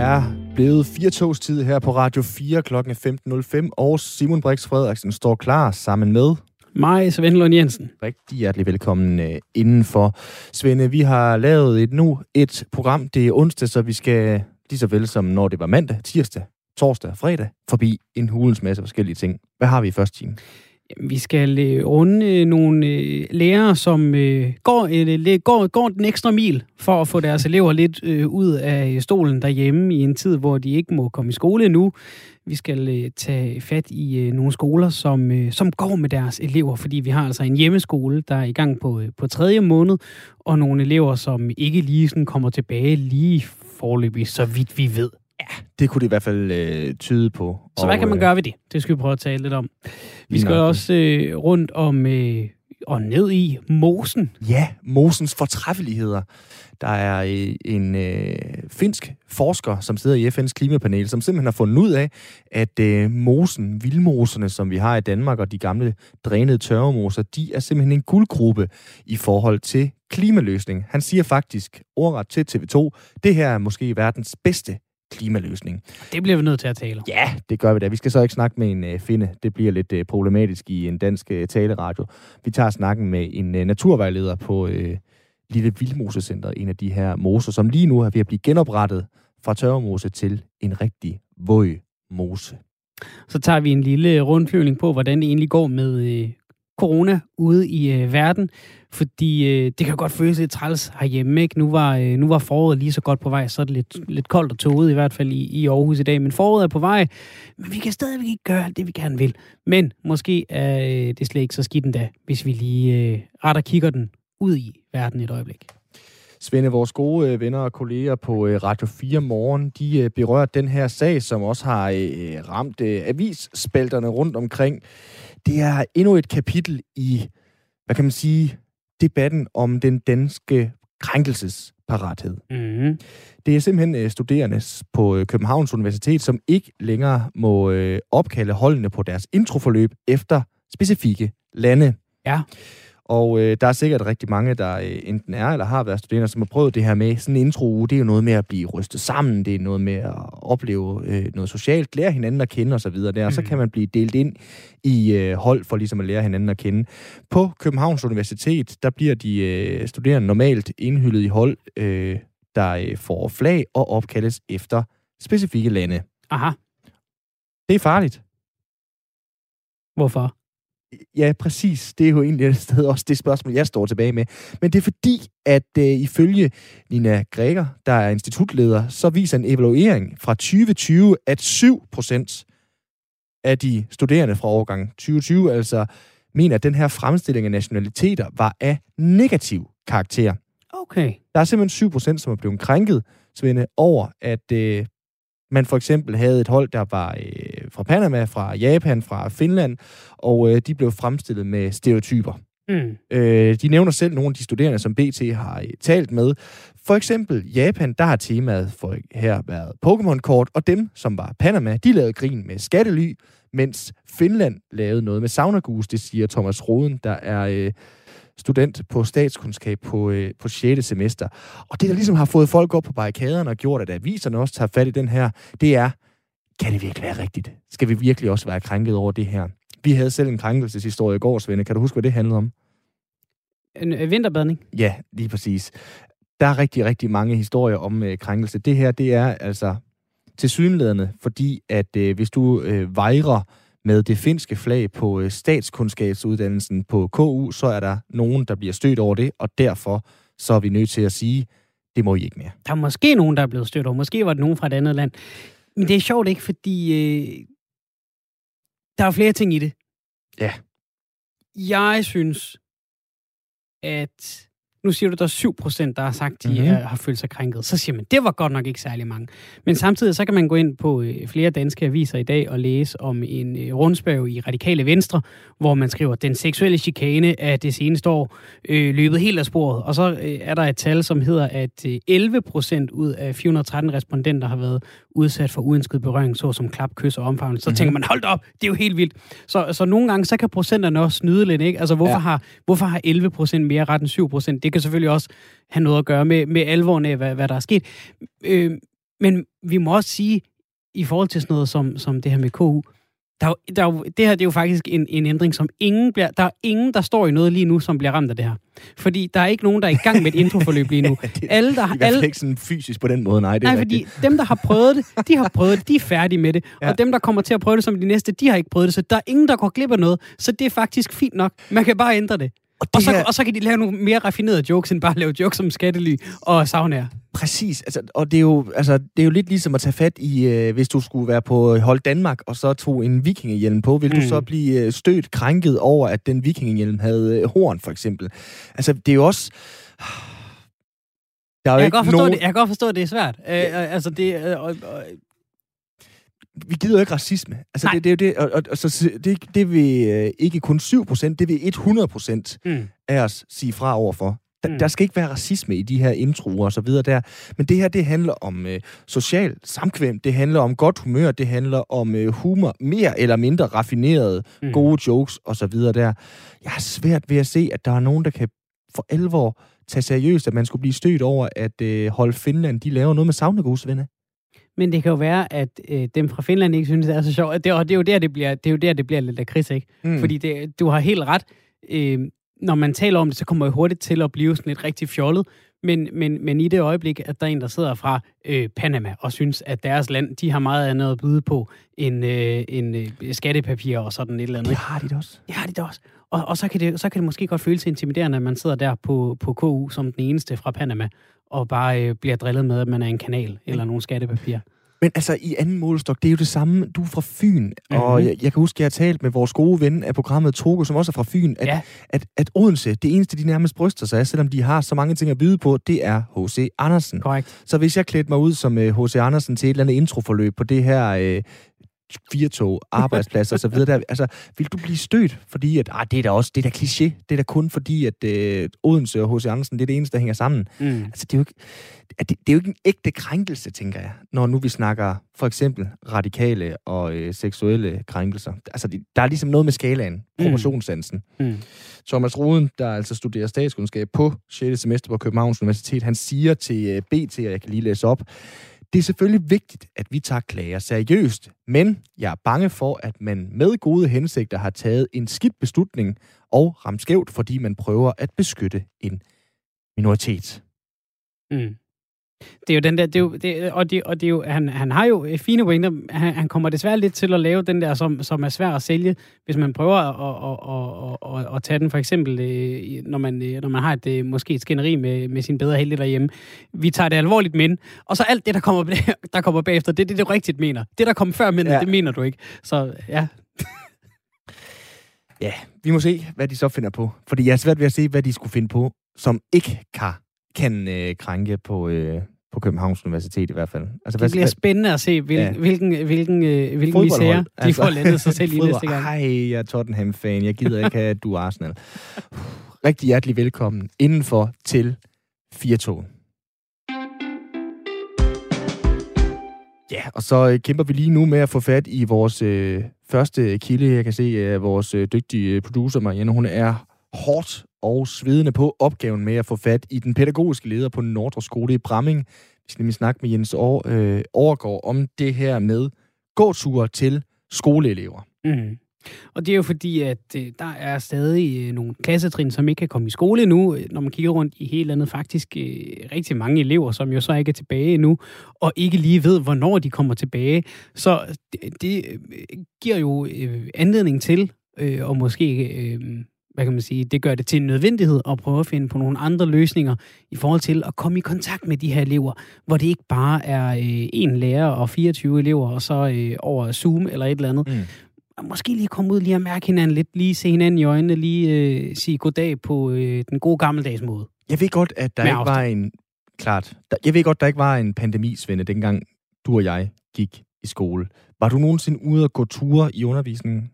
er blevet fire togstid her på Radio 4 kl. 15.05, og Simon Brix Frederiksen står klar sammen med... Mig, Svend Lund Jensen. Rigtig hjertelig velkommen uh, indenfor. Svende, vi har lavet et nu et program. Det er onsdag, så vi skal lige så vel som når det var mandag, tirsdag, torsdag og fredag, forbi en hulens masse forskellige ting. Hvad har vi i første time? Vi skal øh, runde øh, nogle øh, lærere, som går, går, går den ekstra mil for at få deres elever lidt ud af stolen derhjemme i en tid, hvor de ikke må komme i skole endnu. Vi skal tage fat i nogle skoler, som, som går med deres elever, fordi vi har altså en hjemmeskole, der er i gang på, på tredje måned, og nogle elever, som ikke lige sådan kommer tilbage lige forløbig, så vidt vi ved. Ja, det kunne det i hvert fald øh, tyde på. Så og, hvad kan man øh, gøre ved det? Det skal vi prøve at tale lidt om. Vi skal nok. også øh, rundt om øh, og ned i mosen. Ja, mosens fortræffeligheder. Der er øh, en øh, finsk forsker, som sidder i FN's klimapanel, som simpelthen har fundet ud af, at øh, mosen, vildmoserne, som vi har i Danmark, og de gamle drænede tørremoser, de er simpelthen en guldgruppe i forhold til klimaløsning. Han siger faktisk ordret til TV2, det her er måske verdens bedste klimaløsning. Det bliver vi nødt til at tale Ja, det gør vi da. Vi skal så ikke snakke med en uh, finde. Det bliver lidt uh, problematisk i en dansk uh, taleradio. Vi tager snakken med en uh, naturvejleder på uh, Lille Vildmosecenter, en af de her moser, som lige nu er ved at blive genoprettet fra tørremose til en rigtig våd mose. Så tager vi en lille rundflyvning på, hvordan det egentlig går med uh, corona ude i øh, verden fordi øh, det kan godt føles lidt træls herhjemme. Ikke? Nu, var, øh, nu var foråret lige så godt på vej, så er det lidt, lidt koldt og tåget i hvert fald i, i Aarhus i dag. Men foråret er på vej, men vi kan stadigvæk ikke gøre alt det, vi gerne vil. Men måske er øh, det slet ikke så skidt endda, hvis vi lige øh, retter kigger den ud i verden et øjeblik. Svende, vores gode øh, venner og kolleger på øh, Radio 4 Morgen, de øh, berører den her sag, som også har ramt avisspalterne rundt omkring. Det er endnu et kapitel i, hvad kan man sige, debatten om den danske krænkelsesparathed. Mm. Det er simpelthen øh, studerende på øh, Københavns Universitet, som ikke længere må øh, opkalde holdene på deres introforløb efter specifikke lande. Ja. Og øh, der er sikkert rigtig mange, der øh, enten er eller har været studerende, som har prøvet det her med sådan en intro Det er jo noget med at blive rystet sammen, det er noget med at opleve øh, noget socialt, lære hinanden at kende osv. Der. Mm. Og så kan man blive delt ind i øh, hold for ligesom at lære hinanden at kende. På Københavns Universitet, der bliver de øh, studerende normalt indhyldet i hold, øh, der øh, får flag og opkaldes efter specifikke lande. Aha. Det er farligt. Hvorfor? Ja, præcis. Det er jo egentlig et sted også det spørgsmål, jeg står tilbage med. Men det er fordi, at uh, ifølge Nina Greger, der er institutleder, så viser en evaluering fra 2020, at 7 procent af de studerende fra årgang 2020 altså mener, at den her fremstilling af nationaliteter var af negativ karakter. Okay. Der er simpelthen 7 procent, som er blevet krænket, Svende, over, at uh, man for eksempel havde et hold, der var øh, Panama, fra Japan, fra Finland, og øh, de blev fremstillet med stereotyper. Mm. Øh, de nævner selv nogle af de studerende, som BT har øh, talt med. For eksempel Japan, der har temaet for her været Pokémon-kort, og dem, som var Panama, de lavede grin med skattely, mens Finland lavede noget med saunagus, det siger Thomas Roden, der er øh, student på statskundskab på, øh, på 6. semester. Og det, der ligesom har fået folk op på barrikaderne og gjort, at aviserne også tager fat i den her, det er, kan det virkelig være rigtigt? Skal vi virkelig også være krænket over det her? Vi havde selv en krænkelseshistorie i går, Svende. Kan du huske, hvad det handlede om? En øh, vinterbadning? Ja, lige præcis. Der er rigtig, rigtig mange historier om øh, krænkelse. Det her, det er altså til synlædende, fordi at øh, hvis du øh, vejrer med det finske flag på øh, statskundskabsuddannelsen på KU, så er der nogen, der bliver stødt over det, og derfor så er vi nødt til at sige, det må I ikke mere. Der er måske nogen, der er blevet stødt over. Måske var det nogen fra et andet land. Men det er sjovt ikke, fordi øh, der er flere ting i det. Ja. Jeg synes, at nu siger du, der er 7 procent, der har sagt, de mm-hmm. har følt sig krænket. Så siger man, det var godt nok ikke særlig mange. Men samtidig så kan man gå ind på øh, flere danske aviser i dag og læse om en øh, rundspørg i Radikale Venstre, hvor man skriver, den seksuelle chikane af det seneste år øh, løbet helt af sporet. Og så øh, er der et tal, som hedder, at øh, 11 procent ud af 413 respondenter har været udsat for uønsket berøring, såsom klap, kys og omfavnelse. Så mm-hmm. tænker man, hold op, det er jo helt vildt. Så, så nogle gange, så kan procenterne også snyde lidt, ikke? Altså, hvorfor, ja. har, hvorfor har 11 procent mere ret end 7 procent? Det kan selvfølgelig også have noget at gøre med, med alvoren af, hvad, hvad der er sket. Øh, Men vi må også sige, i forhold til sådan noget som, som det her med KU, der er, der er det her det er jo faktisk en, en ændring, som ingen bliver... Der er ingen, der står i noget lige nu, som bliver ramt af det her. Fordi der er ikke nogen, der er i gang med et introforløb lige nu. det, alle, der, I hvert fald ikke sådan fysisk på den måde, nej. Det er nej, fordi dem, der har prøvet det, de har prøvet det, de er færdige med det. Ja. Og dem, der kommer til at prøve det som de næste, de har ikke prøvet det. Så der er ingen, der går glip af noget. Så det er faktisk fint nok. Man kan bare ændre det. Og, det og, så, her... og så kan de lave nogle mere raffinerede jokes, end bare lave jokes om skattely og saunaer. Præcis, altså, og det er, jo, altså, det er jo lidt ligesom at tage fat i, øh, hvis du skulle være på hold Danmark, og så tog en vikingehjelm på, vil mm. du så blive øh, stødt, krænket over, at den vikingehjelm havde øh, horn, for eksempel. Altså, det er jo også... Der er jo jeg, kan godt forstå nogen... det, jeg kan godt forstå, at det er svært. Øh, altså, det, øh, øh, vi gider jo ikke racisme. Altså, det, det, er det, og, og, og så, det, det vil øh, ikke kun 7% det vil 100 mm. af os sige fra overfor. Der, mm. der skal ikke være racisme i de her introer og så videre der. Men det her, det handler om øh, social samkvem, det handler om godt humør, det handler om øh, humor, mere eller mindre raffinerede, mm. gode jokes og så videre der. Jeg har svært ved at se, at der er nogen, der kan for alvor tage seriøst, at man skulle blive stødt over, at øh, hold Finland, de laver noget med saunagosvende. Men det kan jo være, at øh, dem fra Finland ikke synes, det er så sjovt. Det, og det er jo der, det bliver, det er jo der, det bliver lidt af kris, ikke? Mm. Fordi det, du har helt ret. Øh, når man taler om det, så kommer jeg hurtigt til at blive sådan lidt rigtig fjollet. Men, men, men i det øjeblik, at der er en, der sidder fra øh, Panama og synes, at deres land, de har meget andet at byde på end, øh, end øh, skattepapir og sådan et eller andet. Det har de da også. Det har de da også. Og, og så, kan det, så kan det måske godt føles intimiderende, at man sidder der på, på KU som den eneste fra Panama, og bare øh, bliver drillet med, at man er en kanal eller nogle skattepapir. Men altså, i anden målestok, det er jo det samme. Du er fra Fyn, mm-hmm. og jeg, jeg kan huske, at jeg har talt med vores gode ven af programmet Togo, som også er fra Fyn, at, ja. at, at Odense, det eneste, de nærmest bryster sig af, selvom de har så mange ting at byde på, det er H.C. Andersen. Korrekt. Så hvis jeg klædte mig ud som H.C. Uh, Andersen til et eller andet introforløb på det her uh, firtog, arbejdspladser osv. Der, altså, vil du blive stødt, fordi at, ah, det er da også, det er da kliché, det er da kun fordi, at øh, Odense og H.C. Andersen, det er det eneste, der hænger sammen. Mm. Altså, det er, jo ikke, det, det er jo ikke en ægte krænkelse, tænker jeg, når nu vi snakker for eksempel radikale og øh, seksuelle krænkelser. Altså, det, der er ligesom noget med skalaen, proportionssansen. Mm. Mm. Thomas Ruden, der altså studerer statskundskab på 6. semester på Københavns Universitet, han siger til øh, BT, og jeg kan lige læse op, det er selvfølgelig vigtigt, at vi tager klager seriøst, men jeg er bange for, at man med gode hensigter har taget en skidt beslutning og ramt skævt, fordi man prøver at beskytte en minoritet. Mm. Det er jo den der, det er jo, det, og, det, og det er jo, han, han har jo fine pointer. Han, han kommer desværre lidt til at lave den der, som, som er svær at sælge, hvis man prøver at, at, at, at, at tage den for eksempel, øh, når man, øh, når man har et, øh, måske et skænderi med, med sin bedre heldig derhjemme. Vi tager det alvorligt, men... Og så alt det, der kommer, der kommer bagefter, det er det, du rigtigt mener. Det, der kom før, men ja. det mener du ikke. Så ja. ja, vi må se, hvad de så finder på. Fordi jeg er svært ved at se, hvad de skulle finde på, som ikke kan kan øh, krænke på, øh, på Københavns Universitet i hvert fald. Altså, det hvad, bliver spændende at se, hvil, ja. hvilken, hvilken, øh, hvilken misære de altså, får landet sig selv i næste gang. Hej, jeg er Tottenham-fan. Jeg gider ikke have, at du er Arsenal. Rigtig hjertelig velkommen indenfor til 4 Ja, og så øh, kæmper vi lige nu med at få fat i vores øh, første kilde. Jeg kan se, at øh, vores øh, dygtige producer, Marianne, hun er hårdt og svedende på opgaven med at få fat i den pædagogiske leder på Nordre Skole i Bramming. Vi skal nemlig snakke med Jens År, øh, Overgaard om det her med gåture til skoleelever. Mm. Og det er jo fordi, at øh, der er stadig øh, nogle klassetrin, som ikke kan komme i skole nu. Når man kigger rundt i hele landet, faktisk øh, rigtig mange elever, som jo så ikke er tilbage endnu, og ikke lige ved, hvornår de kommer tilbage. Så det, det øh, giver jo øh, anledning til, øh, og måske øh, hvad kan man sige, det gør det til en nødvendighed at prøve at finde på nogle andre løsninger i forhold til at komme i kontakt med de her elever, hvor det ikke bare er øh, en lærer og 24 elever, og så øh, over Zoom eller et eller andet. Mm. Måske lige komme ud lige og mærke hinanden lidt, lige se hinanden i øjnene, lige øh, sige goddag på øh, den gode gammeldags måde. Jeg ved godt, at der ikke afstand. var en... Klart. Der, jeg ved godt, der ikke var en pandemi, Svende, dengang du og jeg gik i skole. Var du nogensinde ude og gå ture i undervisningen?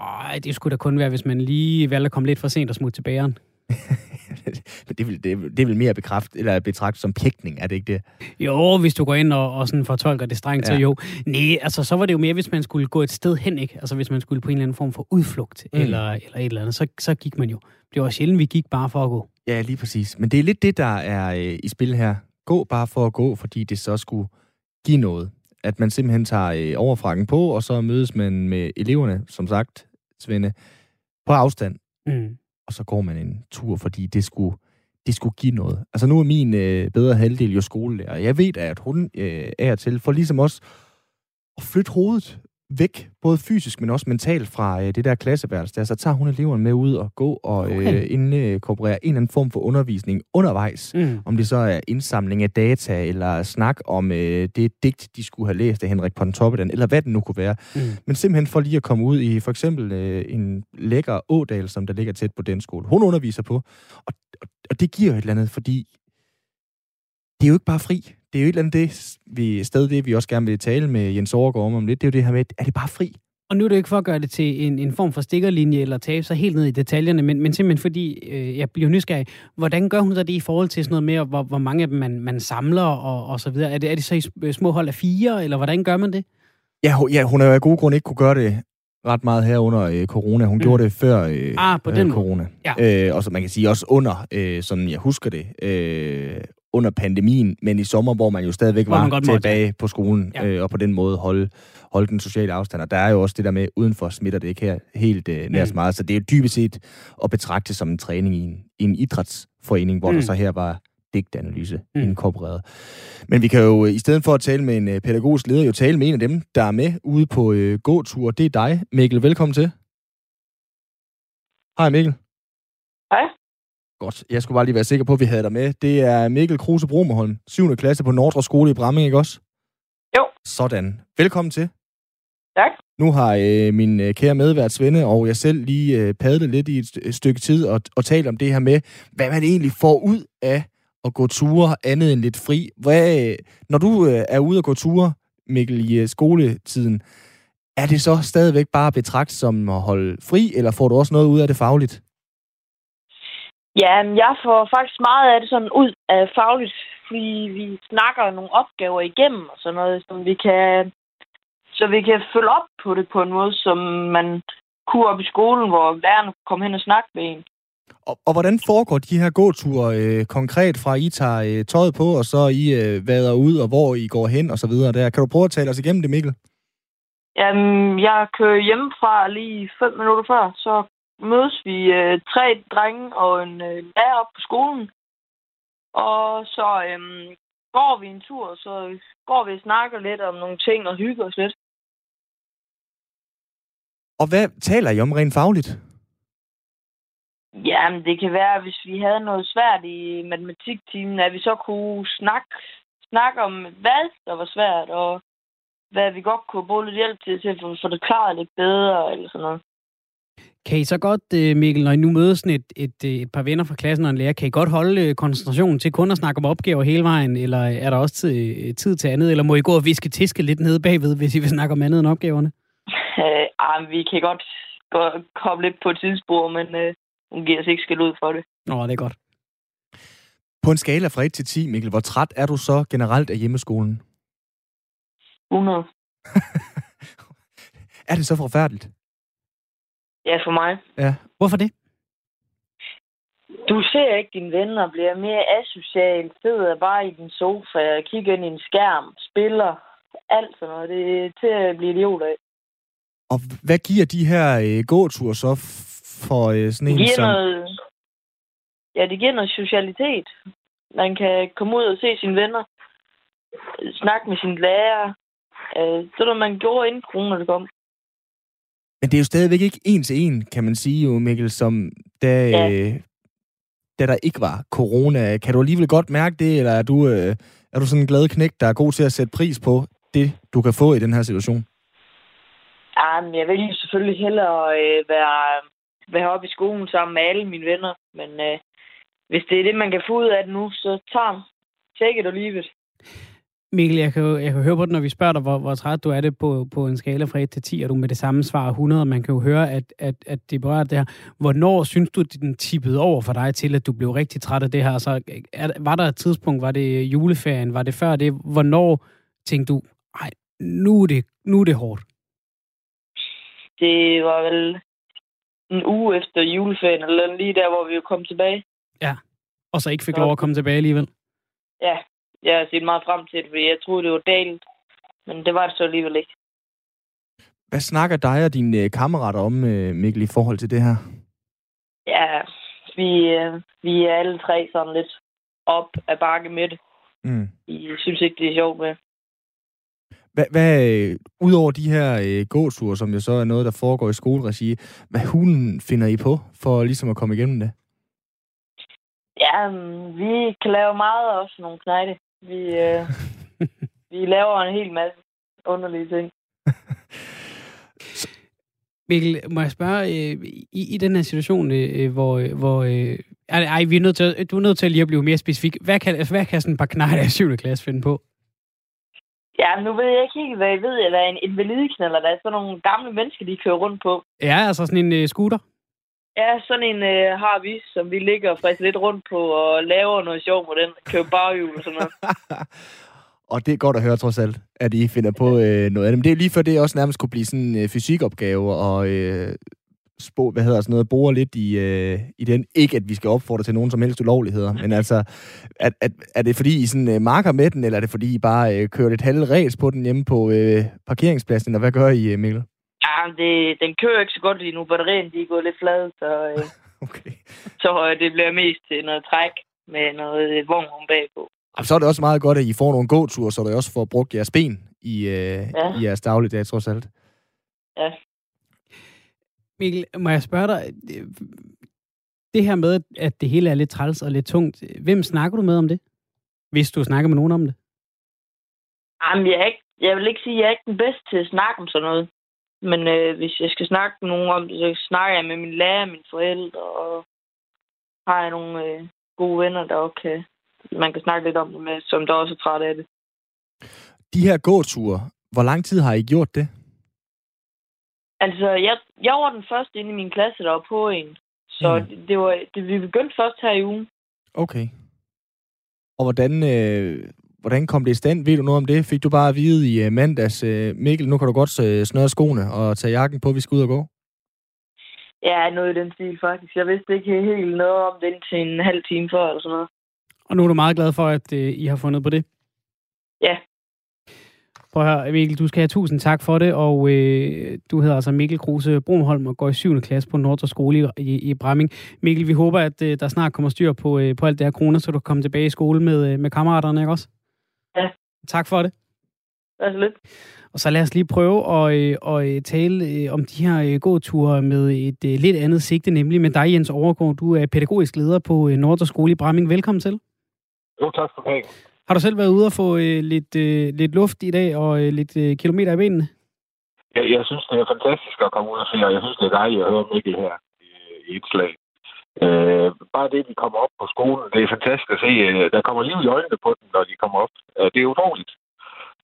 Ej, det skulle da kun være, hvis man lige valgte at komme lidt for sent og smutte til bageren. det, vil, det, det vil mere bekræft, eller betragtet som pækning, er det ikke det? Jo, hvis du går ind og, og sådan fortolker det strengt, ja. så jo. Nej, altså så var det jo mere, hvis man skulle gå et sted hen, ikke? Altså hvis man skulle på en eller anden form for udflugt, mm. eller, eller et eller andet, så, så gik man jo. Det var sjældent, vi gik bare for at gå. Ja, lige præcis. Men det er lidt det, der er øh, i spil her. gå bare for at gå, fordi det så skulle give noget. At man simpelthen tager øh, overfrakken på, og så mødes man med eleverne, som sagt, Svende, på afstand. Mm. Og så går man en tur, fordi det skulle, det skulle give noget. Altså nu er min øh, bedre halvdel jo skolelærer. Jeg ved at hun øh, er til for ligesom os at flytte hovedet væk, både fysisk, men også mentalt fra øh, det der klasseværelse der, så tager hun eleverne med ud og gå og okay. øh, inkorporere en eller anden form for undervisning undervejs. Mm. Om det så er indsamling af data, eller snak om øh, det digt, de skulle have læst af Henrik Pontoppidan, eller hvad det nu kunne være. Mm. Men simpelthen for lige at komme ud i for eksempel øh, en lækker ådal, som der ligger tæt på den skole. Hun underviser på, og, og, og det giver jo et eller andet, fordi det er jo ikke bare fri. Det er jo et eller andet det, vi, sted det, vi også gerne vil tale med Jens Overgaard om, om lidt. Det er jo det her med, er det bare fri? Og nu er det ikke for at gøre det til en, en form for stikkerlinje eller tabe sig helt ned i detaljerne, men, men simpelthen fordi, øh, jeg bliver nysgerrig, hvordan gør hun så det i forhold til sådan noget med, hvor, hvor mange af dem man, man samler og, og så videre? Er det, er det så i små hold af fire, eller hvordan gør man det? Ja, hun, ja, hun har jo af gode grunde ikke kunne gøre det ret meget her under øh, corona. Hun mm. gjorde det før øh, ah, på den øh, corona. Ja. Øh, og så man kan sige også under, øh, sådan jeg husker det, øh, under pandemien, men i sommer, hvor man jo stadigvæk Hvor man var godt måtte, tilbage på skolen, Ja. øh, og på den måde holde, holde den sociale afstand. Og der er jo også det der med, udenfor smitter det ikke her helt øh, nær så Mm. meget. Så det er jo dybest set at betragte som en træning i en, i en idrætsforening, hvor Mm. der så her var digtanalyse Mm. mm. inkorporeret. Men vi kan jo, øh, i stedet for at tale med en øh, pædagogisk leder, jo tale med en af dem, der er med ude på øh, gåtur. Det er dig, Mikkel. Velkommen til. Hej Mikkel. Hej. Godt. Jeg skulle bare lige være sikker på, at vi havde dig med. Det er Mikkel Kruse Bromerholm, 7. klasse på Nordre Skole i Bramming, ikke også? Jo. Sådan. Velkommen til. Tak. Nu har øh, min øh, kære medvært Svende og jeg selv lige øh, padlet lidt i et, et stykke tid og, og talt om det her med, hvad man egentlig får ud af at gå ture andet end lidt fri. Hvad, øh, når du øh, er ude at gå ture, Mikkel, i øh, skoletiden, er det så stadigvæk bare betragt som at holde fri, eller får du også noget ud af det fagligt? Ja, jeg får faktisk meget af det sådan ud af fagligt, fordi vi snakker nogle opgaver igennem og sådan noget, som vi kan, så vi kan følge op på det på en måde, som man kunne op i skolen, hvor lærerne kunne komme hen og snakke med en. Og, og hvordan foregår de her gåture øh, konkret fra, I tager øh, tøjet på, og så I øh, vader ud, og hvor I går hen og så videre der? Kan du prøve at tale os igennem det, Mikkel? Jamen, jeg kører hjemmefra lige fem minutter før, så mødes vi øh, tre drenge og en øh, lærer op på skolen. Og så øhm, går vi en tur, og så går vi og snakker lidt om nogle ting og hygger os lidt. Og hvad taler I om rent fagligt? Jamen, det kan være, hvis vi havde noget svært i matematiktimen, at vi så kunne snakke, snakke om, hvad der var svært, og hvad vi godt kunne bruge lidt hjælp til, til at få få det klaret lidt bedre, eller sådan noget. Kan I så godt, øh, Mikkel, når I nu møder sådan et, et, øh, et par venner fra klassen og en lærer, kan I godt holde øh, koncentrationen til kun at snakke om opgaver hele vejen, eller er der også tid, tid til andet, eller må I gå og viske tiske lidt nede bagved, hvis I vil snakke om andet end opgaverne? Øh, ah, vi kan godt gå, komme lidt på et tidsspor, men øh, hun giver os ikke skæld ud for det. Nå, det er godt. På en skala fra 1 til 10, Mikkel, hvor træt er du så generelt af hjemmeskolen? 100. Er det så forfærdeligt? Ja, for mig. Ja. Hvorfor det? Du ser ikke dine venner, bliver mere asocial, sidder bare i din sofa og kigger ind i en skærm, spiller, alt sådan noget. Det er til at blive idiot af. Og hvad giver de her øh, gåture så for øh, sådan Det en giver som... noget... Ja, det giver noget socialitet. Man kan komme ud og se sine venner, snakke med sine lærer. Øh, det er noget, man gjorde inden corona det kom. Men det er jo stadigvæk ikke en til en, kan man sige jo, Mikkel, som da, Ja. øh, da der ikke var corona. Kan du alligevel godt mærke det, eller er du, øh, er du sådan en glad knæk, der er god til at sætte pris på det, du kan få i den her situation? Ja, men jeg vil selvfølgelig hellere øh, være, være oppe i skolen sammen med alle mine venner. Men øh, hvis det er det, man kan få ud af det nu, så tager take it or leave it. Mikkel, jeg kan, jo, jeg kan høre på det, når vi spørger dig, hvor, hvor træt du er det på, på en skala fra 1 til 10, og du med det samme svar 100. Man kan jo høre, at, at, at det berører det her. Hvornår synes du, den tippede over for dig til, at du blev rigtig træt af det her? Så er, var der et tidspunkt, var det juleferien, var det før det? Hvornår tænkte du, ej, nu er det, nu er det hårdt? Det var vel en uge efter juleferien, eller lige der, hvor vi kom tilbage. Og så ikke fik Ja. lov at komme tilbage alligevel? Ja, jeg har set meget frem til det, fordi jeg troede, det var dalt. Men det var det så alligevel ikke. Hvad snakker dig og dine øh, kammerater om, øh, Mikkel, i forhold til det her? Ja, vi, øh, vi er alle tre sådan lidt op af bakke med det. Mm. Vi synes ikke, det er sjovt med. Hvad, hvad øh, udover de her øh, gåture, som jo så er noget, der foregår i skoleregi, hvad hulen finder I på for ligesom at komme igennem det? Ja, um, vi kan lave meget også nogle knejde. Vi, øh, vi laver en hel masse underlige ting. Mikkel, må jeg spørge, øh, i, i den her situation, øh, hvor, øh, hvor øh, ej, vi er nødt til, du er nødt til lige at blive mere specifik. Hvad kan, altså, hvad kan sådan et par knejder i 7. klasse finde på? Ja, nu ved jeg ikke helt, hvad jeg ved. Eller en invalideknaller, der er sådan nogle gamle mennesker, de kører rundt på. Ja, altså sådan en øh, scooter. Ja, sådan en øh, har vi, som vi ligger og fræser lidt rundt på og laver noget sjov med den. Kører baghjul og sådan noget. og det er godt at høre trods alt, at I finder på øh, noget af det. Men det er lige før det også nærmest kunne blive sådan en øh, fysikopgave og øh, spå, hvad hedder sådan noget, bore lidt i, øh, i den. Ikke, at vi skal opfordre til nogen som helst ulovligheder, men altså, er, er, er det fordi, I sådan, øh, marker med den, eller er det fordi, I bare øh, kører lidt halv på den hjemme på øh, parkeringspladsen, eller hvad gør I, øh, Mikkel? Ja, det, den kører ikke så godt lige nu. Batterien de er gået lidt flade, så, øh, okay. så øh, det bliver mest til noget træk med noget vogn bagpå. Og så er det også meget godt, at I får nogle gåture, så der også får brugt jeres ben i, øh, ja. i jeres dagligdag, trods alt. Ja. Mikkel, må jeg spørge dig, det her med, at det hele er lidt træls og lidt tungt, hvem snakker du med om det? Hvis du snakker med nogen om det? Jamen, jeg, er ikke, jeg vil ikke sige, at jeg er ikke den bedste til at snakke om sådan noget. Men øh, hvis jeg skal snakke med nogen om det, så snakker jeg med min lærer, mine forældre, og har jeg nogle øh, gode venner, der også kan, man kan snakke lidt om det med, som der også er træt af det. De her gåture, hvor lang tid har I gjort det? Altså, jeg, jeg var den første inde i min klasse, der var på en. Så mm. det, det var, det, vi begyndte først her i ugen. Okay. Og hvordan, øh, hvordan kom det i stand? Ved du noget om det? Fik du bare at vide i uh, mandags, uh, Mikkel, nu kan du godt uh, snøre skoene og tage jakken på, vi skal ud og gå? Ja, noget i den stil faktisk. Jeg vidste ikke helt noget om det til en halv time før eller sådan noget. Og nu er du meget glad for, at I har fundet på det? Ja, Prøv at høre, Mikkel, du skal have tusind tak for det, og øh, du hedder altså Mikkel Kruse Brunholm og går i 7. klasse på Nordre Skole i, i, i Bramming. Mikkel, vi håber, at øh, der snart kommer styr på, øh, på alt det her kroner, så du kan komme tilbage i skole med, øh, med kammeraterne, ikke også? Ja. Tak for det. Er lidt. Og så lad os lige prøve at, øh, at tale øh, om de her øh, gåture med et øh, lidt andet sigte, nemlig med dig, Jens Overgaard. Du er pædagogisk leder på øh, Nordre Skole i Bramming. Velkommen til. Jo, tak for det. Har du selv været ude og få øh, lidt, øh, lidt luft i dag og øh, lidt øh, kilometer i benene? Ja, jeg synes, det er fantastisk at komme ud og se, og jeg synes, det er dejligt at høre Mikkel her i et slag. Øh, bare det, de kommer op på skolen, det er fantastisk at se. Øh, der kommer liv i øjnene på dem, når de kommer op. Øh, det er utroligt.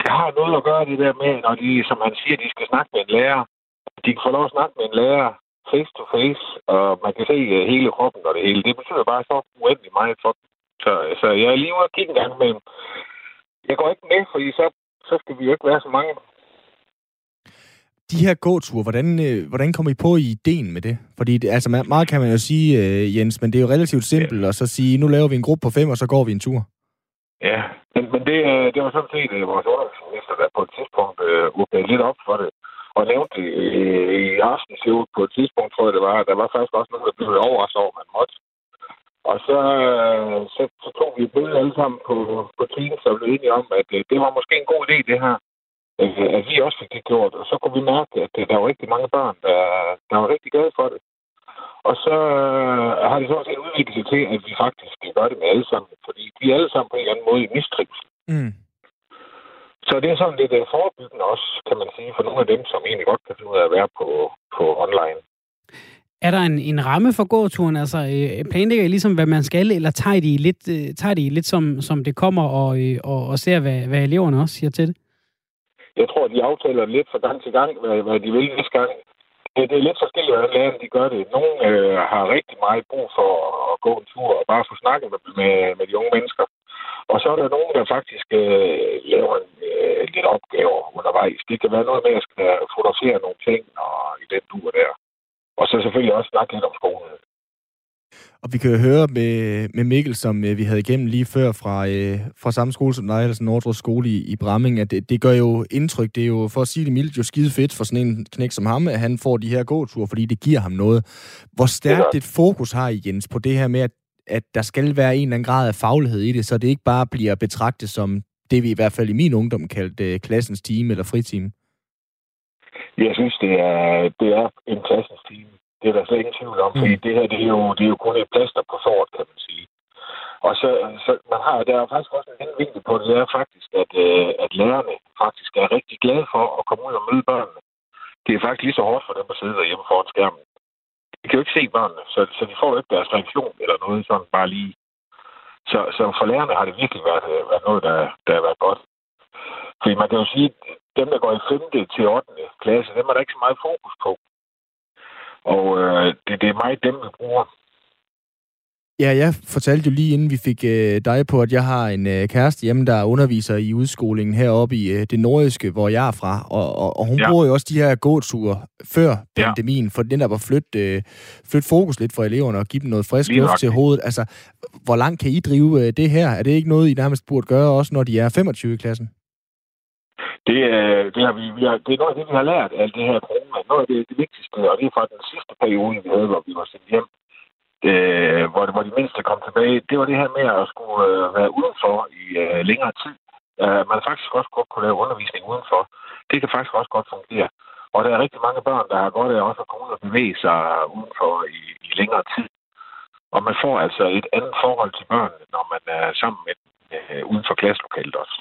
Det har noget at gøre det der med, når de, som han siger, de skal snakke med en lærer. De kan få lov at snakke med en lærer face to face, og man kan se øh, hele kroppen og det hele. Det betyder bare så uendelig meget for dem. Så, øh, så jeg er lige ude og kigge en gang med Jeg går ikke med, fordi så, så skal vi jo ikke være så mange. De her gåture, hvordan, øh, hvordan kommer I på i ideen med det? Fordi det, altså, meget kan man jo sige, øh, Jens, men det er jo relativt simpelt ja. at så sige, nu laver vi en gruppe på fem, og så går vi en tur. Ja, men, men det, øh, det var sådan set øh, vores undervisningsminister, der på et tidspunkt øh, åbnede lidt op for det, og nævnte det øh, i aftenshowet på et tidspunkt, tror jeg det var, der var faktisk også nogen, der blev overrasket over, at man måtte. Og så, øh, så, så tog vi et alle sammen på, på Teams og blev enige om, at øh, det var måske en god idé, det her. Øh, at vi også fik det gjort. Og så kunne vi mærke, at der var rigtig mange børn, der, der var rigtig glade for det. Og så har det så også udviklet sig til, at vi faktisk kan gøre det med alle sammen. Fordi de er alle sammen på en eller anden måde i mistrivsel. Mm. Så det er sådan lidt forebyggende også, kan man sige, for nogle af dem, som egentlig godt kan finde ud af at være på, på online. Er der en, en ramme for gåturen? Altså, øh, planlægger I ligesom, hvad man skal, eller tager de lidt, øh, tager de lidt som, som det kommer, og, øh, og, og ser, hvad, hvad eleverne også siger til det? Jeg tror, de aftaler lidt fra gang til gang, hvad, hvad de vil næste gang. Det, det er lidt forskelligt, hvordan lærerne de gør det. Nogle øh, har rigtig meget brug for at gå en tur og bare få snakket med, med, med de unge mennesker. Og så er der nogen, der faktisk øh, laver en, øh, lidt opgaver undervejs. Det kan være noget med, at jeg skal fotografere nogle ting og i den tur der. Og så selvfølgelig også snakke lidt om skolen. Og vi kan jo høre med, med Mikkel, som øh, vi havde igennem lige før fra, øh, fra samme skole som dig, altså Nordre Skole i, i Bramming, at det, det gør jo indtryk. Det er jo, for at sige det mildt, jo skide fedt for sådan en knæk som ham, at han får de her gåture, fordi det giver ham noget. Hvor stærkt et fokus har I, Jens, på det her med, at, at der skal være en eller anden grad af faglighed i det, så det ikke bare bliver betragtet som det, vi i hvert fald i min ungdom kaldte øh, klassens time eller fritime? Jeg synes, det er, det er en klassens time. Det er der slet ingen tvivl om, mm. fordi det her, det er, jo, det er jo kun et plaster på såret, kan man sige. Og så, så man har, der er faktisk også en anden vinkel på det, det er faktisk, at, øh, at lærerne faktisk er rigtig glade for at komme ud og møde børnene. Det er faktisk lige så hårdt for dem at sidde derhjemme foran skærmen. De kan jo ikke se børnene, så, så de får jo ikke deres reaktion eller noget sådan bare lige. Så, så for lærerne har det virkelig været, øh, været noget, der, der har været godt. Fordi man kan jo sige, at dem, der går i 5. til 8. klasse, dem er der ikke så meget fokus på. Og øh, det, det er meget dem, vi bruger. Ja, jeg fortalte jo lige inden vi fik øh, dig på, at jeg har en øh, kæreste hjemme, der underviser i udskolingen heroppe i øh, det nordiske, hvor jeg er fra. Og, og, og hun ja. bruger jo også de her gåture før pandemien, ja. for den der var flytte, øh, flytte fokus lidt for eleverne og give dem noget frisk luft til hovedet. Altså, hvor langt kan I drive øh, det her? Er det ikke noget, I nærmest burde gøre også, når de er 25 i klassen? Det, øh, det, har vi, vi har, det er noget af det, vi har lært af det her corona. Noget af det, det vigtigste, og det er fra den sidste periode, vi havde, hvor vi var sendt hjem, øh, hvor, det, hvor de mindste kom tilbage, det var det her med at skulle øh, være udenfor i øh, længere tid. Øh, man faktisk også godt kunne lave undervisning udenfor. Det kan faktisk også godt fungere. Og der er rigtig mange børn, der har godt af også at komme ud og bevæge sig udenfor i, i længere tid. Og man får altså et andet forhold til børnene, når man er sammen med dem øh, uden for klasselokalet også.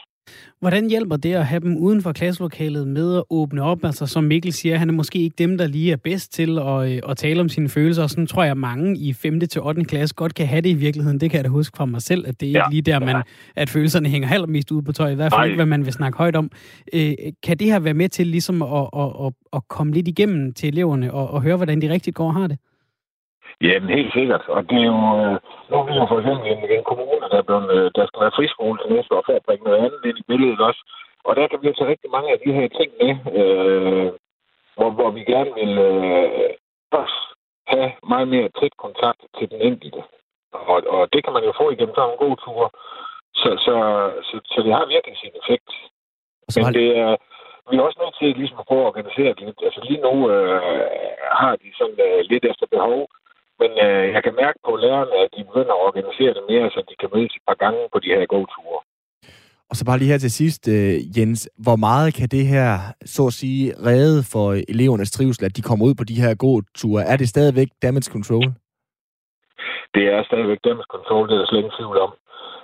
Hvordan hjælper det at have dem uden for klasselokalet med at åbne op? Altså, som Mikkel siger, han er måske ikke dem, der lige er bedst til at, øh, at tale om sine følelser. Og sådan tror jeg, mange i 5. til 8. klasse godt kan have det i virkeligheden. Det kan jeg da huske fra mig selv, at det er ja. ikke lige der, man, at følelserne hænger halvt mest ude på tøj. I hvert fald ikke, hvad man vil snakke højt om. Øh, kan det her være med til ligesom at, at, at, at komme lidt igennem til eleverne og, og høre, hvordan de rigtigt går og har det? Jamen, helt sikkert. Og det er jo, øh, nu er vi jo for eksempel en, en kommune, der, blevet, øh, der skal være friskole til næste år, for at bringe noget andet ind i billedet også. Og der kan vi tage rigtig mange af de her ting med, øh, hvor, hvor vi gerne vil øh, også have meget mere tæt kontakt til den enkelte. Og, og det kan man jo få igennem sådan en god tur. Så, så, så, så det har virkelig sin effekt. Men det er, vi er også nødt til ligesom at prøve at organisere det lidt. Altså lige nu øh, har de sådan øh, lidt efter behov, men øh, jeg kan mærke på lærerne, at de begynder at organisere det mere, så de kan mødes et par gange på de her gåture. Og så bare lige her til sidst, øh, Jens. Hvor meget kan det her, så at sige, redde for elevernes trivsel, at de kommer ud på de her gåture? Er det stadigvæk damage control? Det er stadigvæk damage control, det er der slet ingen tvivl om.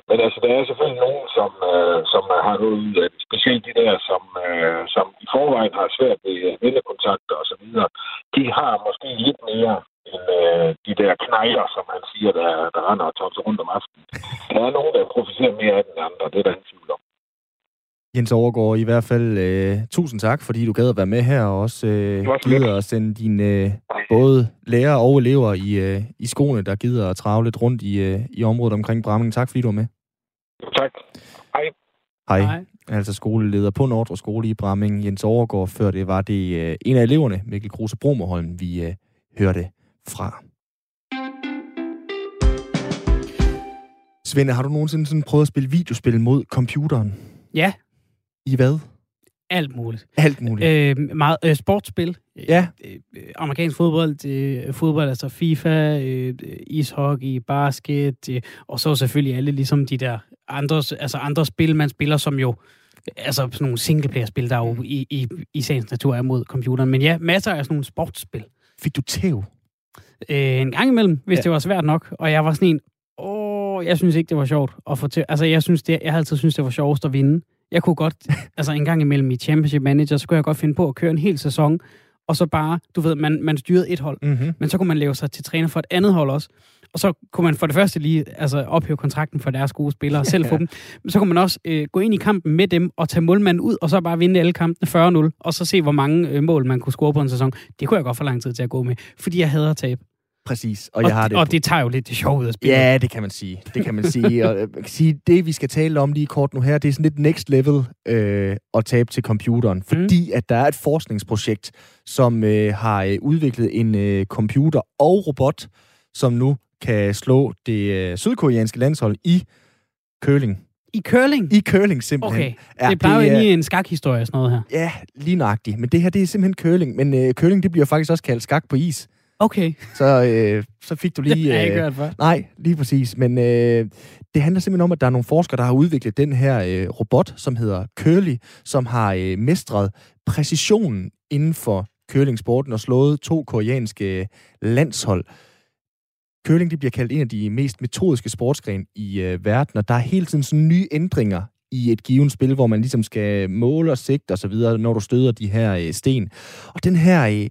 Men altså, der er selvfølgelig nogen, som, øh, som har noget ud af det. Specielt de der, som, øh, som i forvejen har svært ved vennekontakter og så videre. De har måske lidt mere end øh, de der knejler, som han siger, der, der render og tager rundt om aftenen. Der er nogen, der profiterer mere af den andre. Det er der ingen tvivl om. Jens Overgaard, i hvert fald øh, tusind tak, fordi du gad at være med her, og også øh, gider at sende dine øh, både lærere og elever i, øh, i skoene, der gider at trave lidt rundt i, øh, i området omkring Bramming. Tak, fordi du var med. Tak. Hej. Hej. Hej. Altså skoleleder på Nordre Skole i Bramming, Jens Overgaard, før det var det øh, en af eleverne, Mikkel Kruse Bromerholm, vi øh, hørte fra. Svende, har du nogensinde sådan prøvet at spille videospil mod computeren? Ja. I hvad? Alt muligt. Alt muligt. Øh, meget, øh, sportsspil. Ja. Øh, øh, amerikansk fodbold, øh, fodbold, altså FIFA, øh, ishockey, basket, øh, og så selvfølgelig alle ligesom de der andre, altså andre spil, man spiller, som jo altså sådan nogle singleplayer-spil, der jo i, i, i sagens natur er mod computeren. Men ja, masser af sådan nogle sportsspil. Fik du tæv? Øh, en gang imellem, hvis ja. det var svært nok. Og jeg var sådan en, åh, jeg synes ikke, det var sjovt at få til. Altså, jeg, synes, det, jeg har altid synes det var sjovest at vinde. Jeg kunne godt, altså en gang imellem i Championship Manager, så kunne jeg godt finde på at køre en hel sæson, og så bare, du ved, man, man styrede et hold, mm-hmm. men så kunne man lave sig til træner for et andet hold også. Og så kunne man for det første lige altså, ophæve kontrakten for deres gode spillere og selv få dem. Men så kunne man også øh, gå ind i kampen med dem og tage målmanden ud, og så bare vinde alle kampene 40-0, og så se, hvor mange øh, mål man kunne score på en sæson. Det kunne jeg godt få lang tid til at gå med, fordi jeg hader at tabe. Præcis. Og, og, jeg har det, og det tager jo lidt det sjove ud af spillet. Ja, det kan man sige. Det kan man sige. og man kan sige, det vi skal tale om lige kort nu her, det er sådan lidt next level øh, at tabe til computeren. Fordi mm. at der er et forskningsprojekt, som øh, har øh, udviklet en øh, computer og robot, som nu kan slå det øh, sydkoreanske landshold i curling. I curling? I curling, simpelthen. Okay, ja, det plejer jo egentlig en skakhistorie sådan noget her. Ja, lige nøjagtigt. Men det her, det er simpelthen curling. Men øh, curling, det bliver faktisk også kaldt skak på is. Okay. Så, øh, så fik du lige... Det har jeg ikke øh, hørt før. Nej, lige præcis. Men øh, det handler simpelthen om, at der er nogle forskere, der har udviklet den her øh, robot, som hedder Curly, som har øh, mestret præcisionen inden for curlingsporten og slået to koreanske øh, landshold. Curling det bliver kaldt en af de mest metodiske sportsgren i øh, verden, og der er hele tiden sådan nye ændringer i et givet spil, hvor man ligesom skal måle og sigte og så videre, når du støder de her øh, sten. Og den her øh,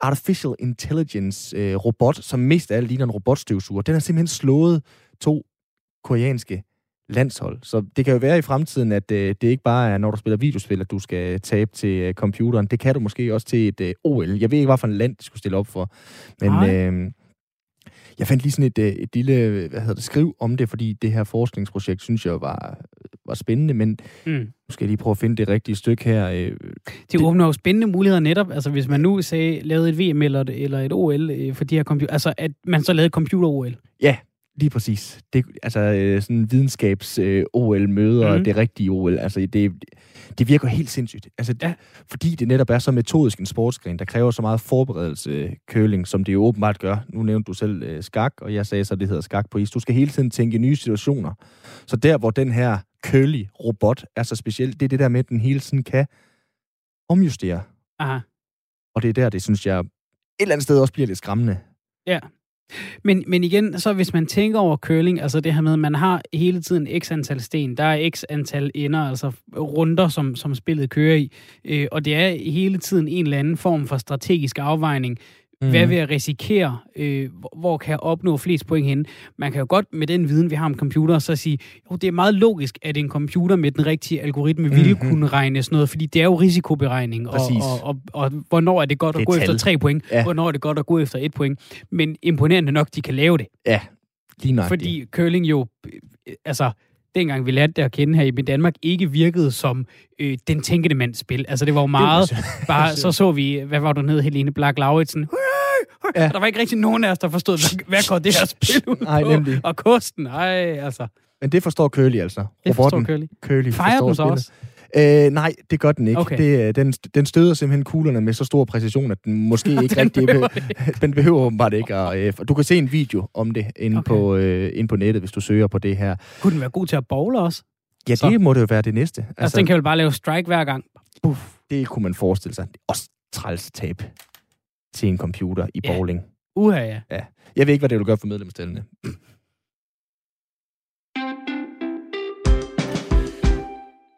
artificial intelligence øh, robot, som mest af alt ligner en robotstøvsuger, den har simpelthen slået to koreanske landshold. Så det kan jo være i fremtiden, at øh, det ikke bare er, når du spiller videospil, at du skal tabe til øh, computeren. Det kan du måske også til et øh, OL. Jeg ved ikke, hvad for en land, de skulle stille op for. Men øh, jeg fandt lige sådan et, øh, et lille hvad hedder det, skriv om det, fordi det her forskningsprojekt, synes jeg, var, var spændende, men mm. nu skal jeg lige prøve at finde det rigtige stykke her. Øh, det, det åbner jo spændende muligheder netop. Altså, hvis man nu sagde, lavede et VM eller et, eller et OL for de her computer, altså at man så lavede computer-OL. Ja, Lige præcis. Det, altså øh, sådan videnskabs-OL-møder, øh, mm. det rigtige OL, altså det, det virker helt sindssygt. Altså, ja. Fordi det netop er så metodisk en sportsgren, der kræver så meget forberedelse, køling, som det jo åbenbart gør. Nu nævnte du selv øh, skak, og jeg sagde så, at det hedder skak på is. Du skal hele tiden tænke nye situationer. Så der, hvor den her curly robot er så speciel, det er det der med, at den hele tiden kan omjustere. Aha. Og det er der, det synes jeg et eller andet sted også bliver lidt skræmmende. Ja. Men, men igen, så hvis man tænker over curling, altså det her med, at man har hele tiden x antal sten, der er x antal ender, altså runder, som, som spillet kører i, øh, og det er hele tiden en eller anden form for strategisk afvejning. Mm. Hvad vil jeg risikere? Øh, hvor kan jeg opnå flest point hen? Man kan jo godt med den viden, vi har om computer, så sige, jo, det er meget logisk, at en computer med den rigtige algoritme mm-hmm. ville kunne regne sådan noget, fordi det er jo risikoberegning. Og, og, og, og, og hvornår er det godt at det gå tal. efter tre point? Ja. Hvornår er det godt at gå efter et point? Men imponerende nok, de kan lave det. Ja, lige nok. Fordi curling jo, øh, altså, dengang vi lærte det at kende her i Danmark, ikke virkede som øh, den tænkende mands spil. Altså det var jo meget, bare så så vi, hvad var du nede, Helene Black Lauritsen? Ja. Der var ikke rigtig nogen af os, der forstod, hvad, hvad går det her spil ud på? Ej, nemlig. Og kosten, ej, altså. Men det forstår Køli altså. Det forstår Køli. Køli Fejrer den så også? Øh, nej, det gør den ikke. Okay. Det, øh, den, den støder simpelthen kuglerne med så stor præcision, at den måske ikke den rigtig... Behøver den behøver åbenbart ikke. Og, øh, du kan se en video om det inde, okay. på, øh, inde på nettet, hvis du søger på det her. Kunne den være god til at bowle også? Ja, så. det må det jo være det næste. Altså, altså den kan vel bare lave strike hver gang? Puff, det kunne man forestille sig. Også træls tab til en computer i ja. bowling. Uha, ja. ja. Jeg ved ikke, hvad det vil gøre for medlemstallene.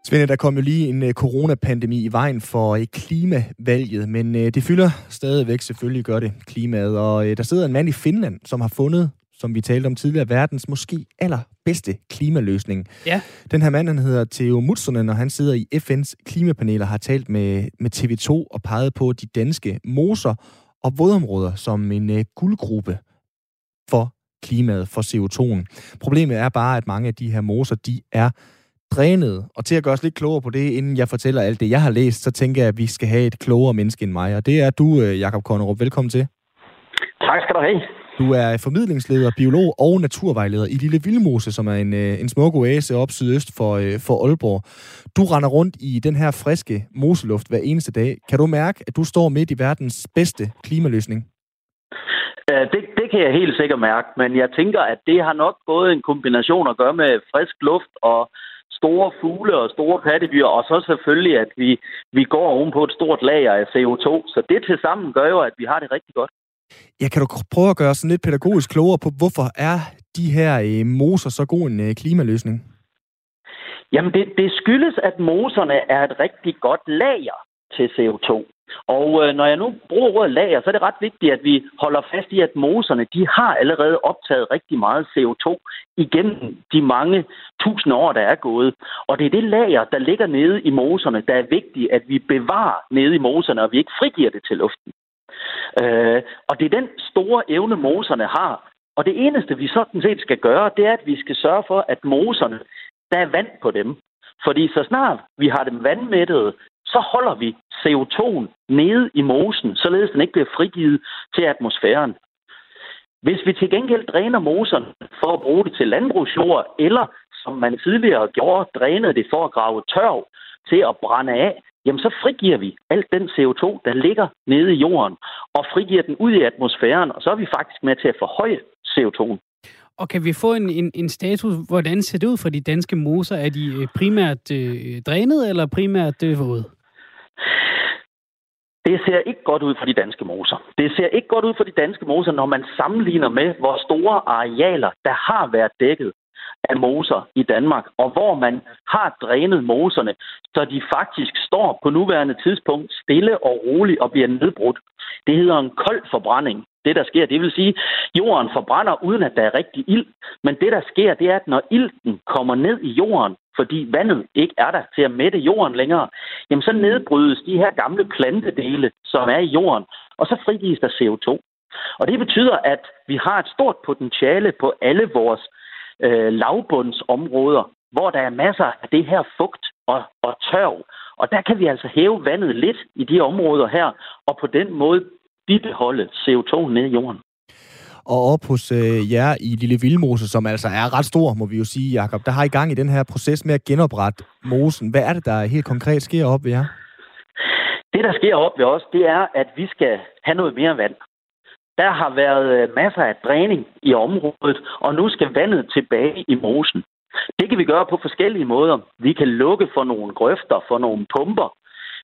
Svende, der kom jo lige en uh, coronapandemi i vejen for uh, klimavalget, men uh, det fylder stadigvæk selvfølgelig gør det klimaet. Og der sidder en mand i Finland, som har fundet, som vi talte om tidligere, verdens måske allerbedste klimaløsning. Ja. Den her mand, han hedder Theo Mutsonen, og han sidder i FN's klimapanel og har talt med, med TV2 og peget på de danske moser og vådområder som en øh, guldgruppe for klimaet, for CO2'en. Problemet er bare, at mange af de her moser, de er drænet. Og til at gøre os lidt klogere på det, inden jeg fortæller alt det, jeg har læst, så tænker jeg, at vi skal have et klogere menneske end mig. Og det er du, øh, Jakob Kornerup. Velkommen til. Tak skal du have. Du er formidlingsleder, biolog og naturvejleder i Lille Vildmose, som er en, øh, en smuk oase op sydøst for, øh, for Aalborg. Du render rundt i den her friske moseluft hver eneste dag. Kan du mærke, at du står midt i verdens bedste klimaløsning? Det, det kan jeg helt sikkert mærke, men jeg tænker, at det har nok både en kombination at gøre med frisk luft og store fugle og store pattedyr, og så selvfølgelig, at vi, vi går ovenpå et stort lager af CO2. Så det til sammen gør jo, at vi har det rigtig godt. Ja, kan du prøve at gøre sådan lidt pædagogisk klogere på, hvorfor er de her øh, moser så god en øh, klimaløsning? Jamen, det, det skyldes, at moserne er et rigtig godt lager til CO2. Og øh, når jeg nu bruger ordet lager, så er det ret vigtigt, at vi holder fast i, at moserne de har allerede optaget rigtig meget CO2 igennem de mange tusind år, der er gået. Og det er det lager, der ligger nede i moserne, der er vigtigt, at vi bevarer nede i moserne, og vi ikke frigiver det til luften. Øh, og det er den store evne, moserne har. Og det eneste, vi sådan set skal gøre, det er, at vi skal sørge for, at moserne, der er vand på dem. Fordi så snart vi har dem vandmættede, så holder vi CO2'en nede i mosen, således den ikke bliver frigivet til atmosfæren. Hvis vi til gengæld dræner moserne for at bruge det til landbrugsjord, eller som man tidligere gjorde, drænede det for at grave tørv til at brænde af, jamen så frigiver vi alt den CO2, der ligger nede i jorden, og frigiver den ud i atmosfæren, og så er vi faktisk med til at forhøje CO2'en. Og kan vi få en, en, en status, hvordan ser det ud for de danske moser? Er de øh, primært øh, drænet eller primært øh, våde? Det ser ikke godt ud for de danske moser. Det ser ikke godt ud for de danske moser, når man sammenligner med, hvor store arealer, der har været dækket af moser i Danmark, og hvor man har drænet moserne, så de faktisk står på nuværende tidspunkt stille og roligt og bliver nedbrudt. Det hedder en kold forbrænding det, der sker. Det vil sige, at jorden forbrænder, uden at der er rigtig ild. Men det, der sker, det er, at når ilten kommer ned i jorden, fordi vandet ikke er der til at mætte jorden længere, jamen så nedbrydes de her gamle plantedele, som er i jorden, og så frigives der CO2. Og det betyder, at vi har et stort potentiale på alle vores øh, lavbundsområder, hvor der er masser af det her fugt og, og tørv. Og der kan vi altså hæve vandet lidt i de områder her, og på den måde bibeholde CO2 ned i jorden. Og op hos øh, jer i Lille Vildmose, som altså er ret stor, må vi jo sige, Jakob, der har I gang i den her proces med at genoprette mosen. Hvad er det, der helt konkret sker op ved jer? Det, der sker op ved os, det er, at vi skal have noget mere vand. Der har været øh, masser af dræning i området, og nu skal vandet tilbage i mosen. Det kan vi gøre på forskellige måder. Vi kan lukke for nogle grøfter, for nogle pumper.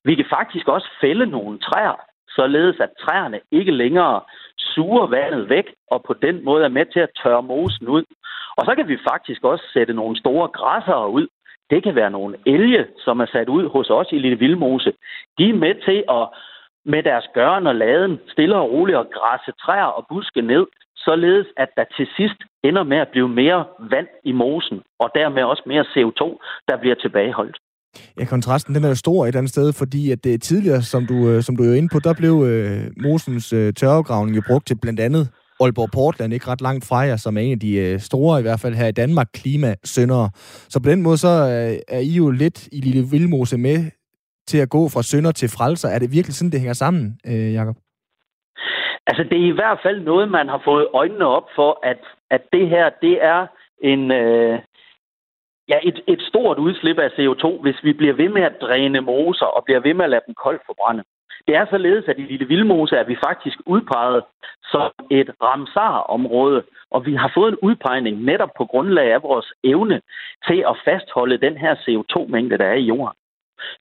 Vi kan faktisk også fælde nogle træer, således at træerne ikke længere suger vandet væk, og på den måde er med til at tørre mosen ud. Og så kan vi faktisk også sætte nogle store græsser ud. Det kan være nogle elge, som er sat ud hos os i Lille Vildmose. De er med til at med deres gøren og laden stille og roligt og græsse træer og buske ned, således at der til sidst ender med at blive mere vand i mosen, og dermed også mere CO2, der bliver tilbageholdt. Ja, kontrasten den er jo stor et andet sted, fordi at det tidligere, som du, øh, som du er jo inde på, der blev øh, Mosens øh, tørvegravning jo brugt til blandt andet Aalborg Portland, ikke ret langt fra jer, som er en af de øh, store, i hvert fald her i Danmark, klimasøndere. Så på den måde, så øh, er I jo lidt i Lille Vildmose med til at gå fra sønder til frelser. Er det virkelig sådan, det hænger sammen, øh, Jacob? Altså, det er i hvert fald noget, man har fået øjnene op for, at, at det her, det er en, øh, ja, et, et stort udslip af CO2, hvis vi bliver ved med at dræne moser og bliver ved med at lade dem koldt forbrænde. Det er således, at i Lille Vildmose er vi faktisk udpeget som et Ramsar-område, og vi har fået en udpegning netop på grundlag af vores evne til at fastholde den her CO2-mængde, der er i jorden.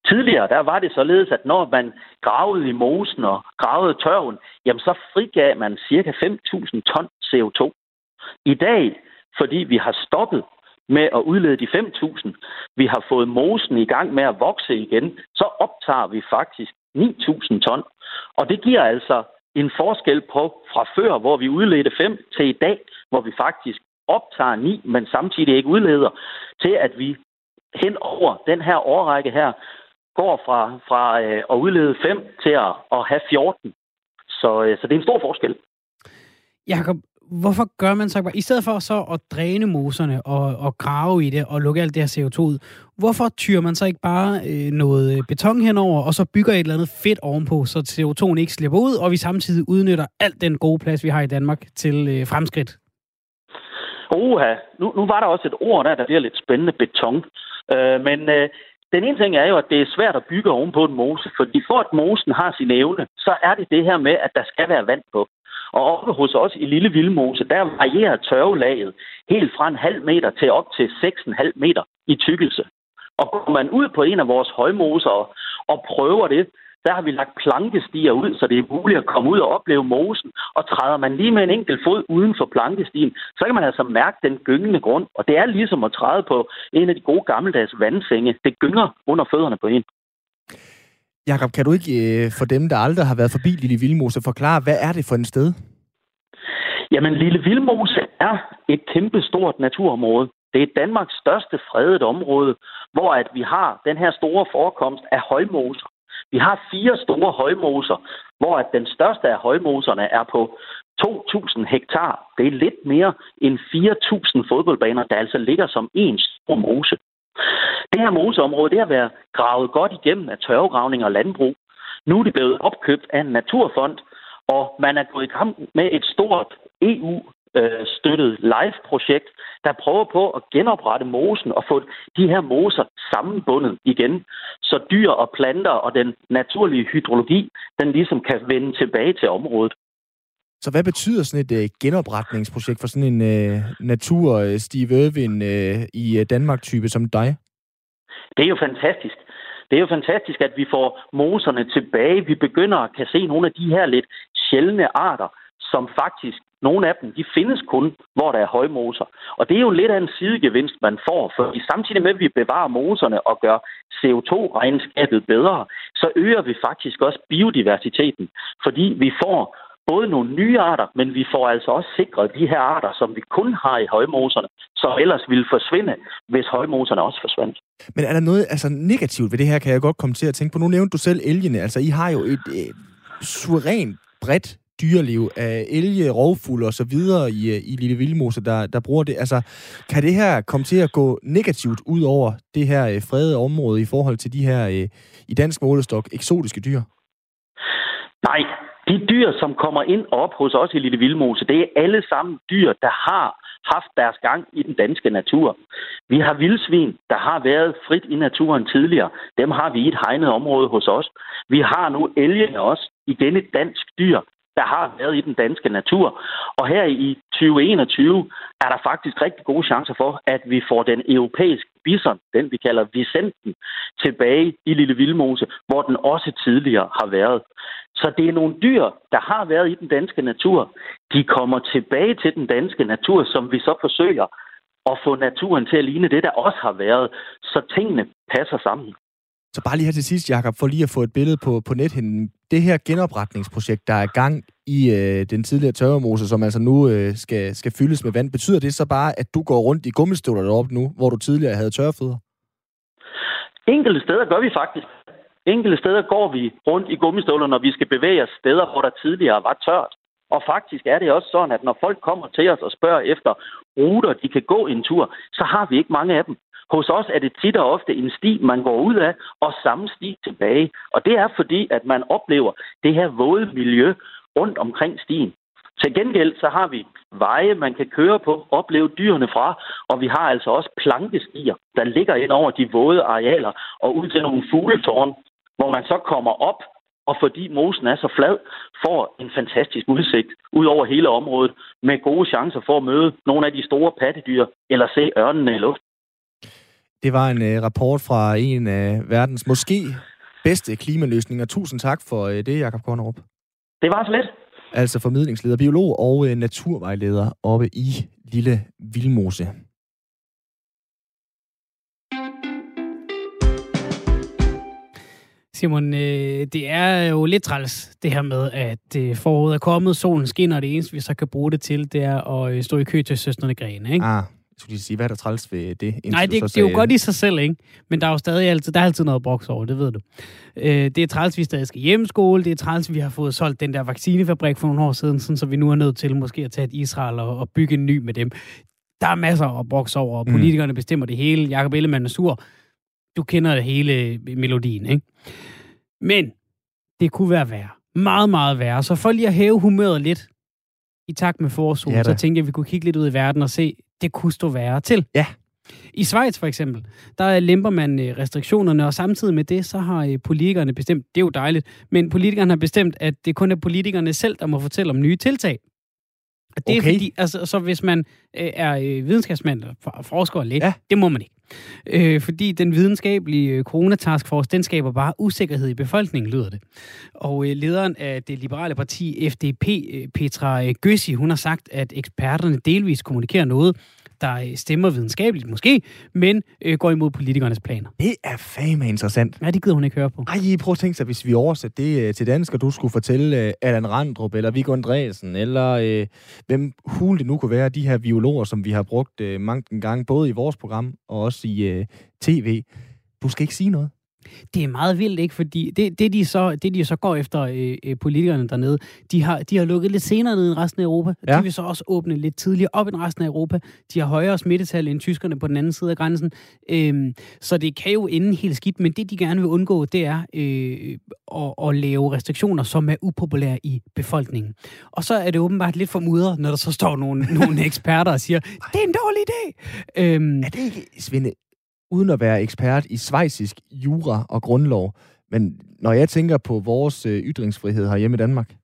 Tidligere der var det således, at når man gravede i mosen og gravede tørven, jamen så frigav man ca. 5.000 ton CO2. I dag, fordi vi har stoppet med at udlede de 5.000, vi har fået mosen i gang med at vokse igen, så optager vi faktisk 9.000 ton. Og det giver altså en forskel på fra før, hvor vi udledte 5, til i dag, hvor vi faktisk optager 9, men samtidig ikke udleder, til at vi hen over den her årrække her, går fra, fra øh, at udlede 5 til at, at have 14. Så, øh, så det er en stor forskel. Jakob, hvorfor gør man så bare, i stedet for så at dræne moserne og, og grave i det og lukke alt det her CO2 ud, hvorfor tyrer man så ikke bare øh, noget beton henover, og så bygger et eller andet fedt ovenpå, så CO2'en ikke slipper ud, og vi samtidig udnytter alt den gode plads, vi har i Danmark til øh, fremskridt? Oha, nu, nu var der også et ord der, der bliver lidt spændende, beton. Øh, men øh, den ene ting er jo, at det er svært at bygge ovenpå en mose, fordi for at mosen har sin evne, så er det det her med, at der skal være vand på. Og oppe hos os i Lille Vildmose, der varierer tørvelaget helt fra en halv meter til op til 6,5 meter i tykkelse. Og går man ud på en af vores højmoser og, og prøver det, der har vi lagt plankestier ud, så det er muligt at komme ud og opleve mosen. Og træder man lige med en enkelt fod uden for plankestien, så kan man altså mærke den gyngende grund. Og det er ligesom at træde på en af de gode gammeldags vandsenge. Det gynger under fødderne på en. Jakob, kan du ikke øh, for dem, der aldrig har været forbi Lille Vildmose, forklare, hvad er det for en sted? Jamen, Lille Vildmose er et kæmpe stort naturområde. Det er Danmarks største fredet område, hvor at vi har den her store forekomst af højmoser. Vi har fire store højmoser, hvor at den største af højmoserne er på 2.000 hektar. Det er lidt mere end 4.000 fodboldbaner, der altså ligger som en stor mose. Det her moseområde, det har været gravet godt igennem af tørvegravning og landbrug. Nu er det blevet opkøbt af en naturfond, og man er gået i kamp med et stort EU støttet live-projekt, der prøver på at genoprette mosen og få de her moser sammenbundet igen, så dyr og planter og den naturlige hydrologi, den ligesom kan vende tilbage til området. Så hvad betyder sådan et uh, genopretningsprojekt for sådan en uh, natur uh, Steve Irwin uh, i uh, Danmark-type som dig? Det er jo fantastisk. Det er jo fantastisk, at vi får moserne tilbage. Vi begynder at kan se nogle af de her lidt sjældne arter, som faktisk, nogle af dem, de findes kun, hvor der er højmoser. Og det er jo lidt af en sidegevinst, man får, for samtidig med, at vi bevarer moserne og gør CO2-regnskabet bedre, så øger vi faktisk også biodiversiteten, fordi vi får både nogle nye arter, men vi får altså også sikret de her arter, som vi kun har i højmoserne, som ellers ville forsvinde, hvis højmoserne også forsvandt. Men er der noget altså, negativt ved det her, kan jeg godt komme til at tænke på? Nu nævnte du selv elgene. Altså, I har jo et øh, suverænt bredt dyreliv af elge, rovfugle og så videre i, øh, i Lille Vildmose, der, der bruger det. Altså, kan det her komme til at gå negativt ud over det her øh, fredede område i forhold til de her, øh, i dansk målestok, eksotiske dyr? Nej, de dyr, som kommer ind op hos os i Lille Vildmose, det er alle sammen dyr, der har haft deres gang i den danske natur. Vi har vildsvin, der har været frit i naturen tidligere. Dem har vi i et hegnet område hos os. Vi har nu elgene også, igen et dansk dyr, der har været i den danske natur. Og her i 2021 er der faktisk rigtig gode chancer for, at vi får den europæiske bison, den vi kalder Vicenten, tilbage i Lille Vildmose, hvor den også tidligere har været. Så det er nogle dyr, der har været i den danske natur. De kommer tilbage til den danske natur, som vi så forsøger at få naturen til at ligne det, der også har været. Så tingene passer sammen. Så bare lige her til sidst, Jakob, for lige at få et billede på, på nethinden. Det her genopretningsprojekt, der er gang i øh, den tidligere tørremose, som altså nu øh, skal, skal fyldes med vand, betyder det så bare, at du går rundt i gummistøvler deroppe nu, hvor du tidligere havde tørrefødder? Enkelte steder gør vi faktisk. Enkelte steder går vi rundt i gummistøvler, når vi skal bevæge os steder, hvor der tidligere var tørt. Og faktisk er det også sådan, at når folk kommer til os og spørger efter ruter, de kan gå en tur, så har vi ikke mange af dem. Hos os er det tit og ofte en sti, man går ud af, og samme sti tilbage. Og det er fordi, at man oplever det her våde miljø rundt omkring stien. Til gengæld så har vi veje, man kan køre på, opleve dyrene fra, og vi har altså også plankestier, der ligger ind over de våde arealer og ud til nogle fugletårn, hvor man så kommer op, og fordi mosen er så flad, får en fantastisk udsigt ud over hele området, med gode chancer for at møde nogle af de store pattedyr, eller se ørnene i luften. Det var en uh, rapport fra en af verdens måske bedste klimaløsninger. Tusind tak for uh, det, Jakob Kornerup. Det var så lidt. Altså formidlingsleder, biolog og uh, naturvejleder oppe i Lille Vildmose. Simon, øh, det er jo lidt træls, det her med, at øh, foråret er kommet, solen skinner, og det eneste, vi så kan bruge det til, det er at øh, stå i kø til søsterne Grene, ikke? Ah, skulle sige, hvad er der træls ved det? Nej, det, det er jo godt i sig selv, ikke? Men der er jo stadig altid, der er altid noget boks over, det ved du. Øh, det er træls, vi stadig skal hjemmeskole, det er træls, vi har fået solgt den der vaccinefabrik for nogle år siden, sådan, så vi nu er nødt til måske at tage et Israel og, og bygge en ny med dem. Der er masser at boks over, og politikerne mm. bestemmer det hele. Jakob Ellemann er sur. Du kender det hele melodien, ikke? Men det kunne være værre. Meget, meget værre. Så for lige at hæve humøret lidt i takt med forsolen, ja, så tænkte jeg, at vi kunne kigge lidt ud i verden og se, det kunne stå værre til. Ja. I Schweiz for eksempel, der lemper man øh, restriktionerne, og samtidig med det, så har øh, politikerne bestemt, det er jo dejligt, men politikerne har bestemt, at det kun er politikerne selv, der må fortælle om nye tiltag. Og det okay. er fordi, altså, så hvis man øh, er øh, videnskabsmand, forsker og læge, ja. det må man ikke. Øh, fordi den videnskabelige øh, coronataskforce, den skaber bare usikkerhed i befolkningen, lyder det. Og øh, lederen af det liberale parti FDP, øh, Petra Gøssi, hun har sagt, at eksperterne delvis kommunikerer noget, der øh, stemmer videnskabeligt måske, men øh, går imod politikernes planer. Det er fandme interessant. Ja, det gider hun ikke høre på. Ej, prøv at tænke sig, hvis vi oversætter det øh, til dansk, og du skulle fortælle øh, Allan Randrup, eller Viggo Andresen, eller øh, hvem hul det nu kunne være, de her biologer, som vi har brugt øh, mange gange, både i vores program og også i øh, tv. Du skal ikke sige noget. Det er meget vildt, ikke? Fordi det, det, de, så, det de så går efter, øh, øh, politikerne dernede, de har, de har lukket lidt senere ned end resten af Europa. Ja. De vil så også åbne lidt tidligere op end resten af Europa. De har højere smittetal end tyskerne på den anden side af grænsen. Øhm, så det kan jo ende helt skidt, men det de gerne vil undgå, det er øh, at, at lave restriktioner, som er upopulære i befolkningen. Og så er det åbenbart lidt for mudder, når der så står nogle, nogle eksperter og siger, det er en dårlig idé. Øhm, er det ikke, Svende, uden at være ekspert i svejsisk jura og grundlov, men når jeg tænker på vores øh, ytringsfrihed herhjemme i Danmark,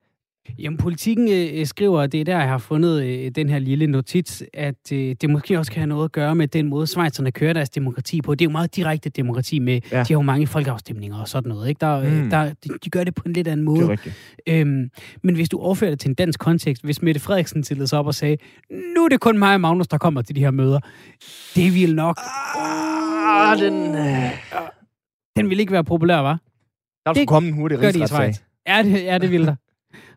Jamen, politikken øh, skriver, at det er der, jeg har fundet øh, den her lille notits, at øh, det måske også kan have noget at gøre med den måde, Schweizerne kører deres demokrati på. Det er jo meget direkte demokrati med, ja. de har jo mange folkeafstemninger og sådan noget. Ikke? Der, øh, mm. der, de, de gør det på en lidt anden måde. Det er rigtigt. Øhm, men hvis du overfører det til en dansk kontekst, hvis Mette Frederiksen stillede sig op og sagde, nu er det kun mig og Magnus, der kommer til de her møder, det vil nok... Ah, den, øh, den vil ikke være populær, var? Der skulle komme en hurtig rigsretssag. Ja, det, ja, det vil der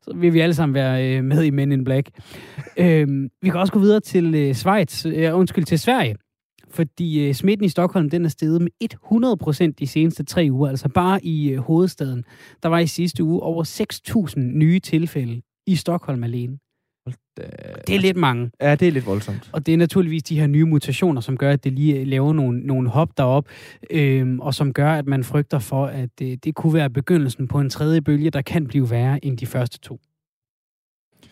så vil vi alle sammen være øh, med i Men in Black. øhm, vi kan også gå videre til øh, Schweiz, øh, undskyld, til Sverige. Fordi øh, smitten i Stockholm, den er steget med 100% de seneste tre uger, altså bare i øh, hovedstaden. Der var i sidste uge over 6.000 nye tilfælde i Stockholm alene. Det er lidt mange. Ja, det er lidt voldsomt. Og det er naturligvis de her nye mutationer, som gør, at det lige laver nogle, nogle hop derop, øhm, og som gør, at man frygter for, at det, det kunne være begyndelsen på en tredje bølge, der kan blive værre end de første to.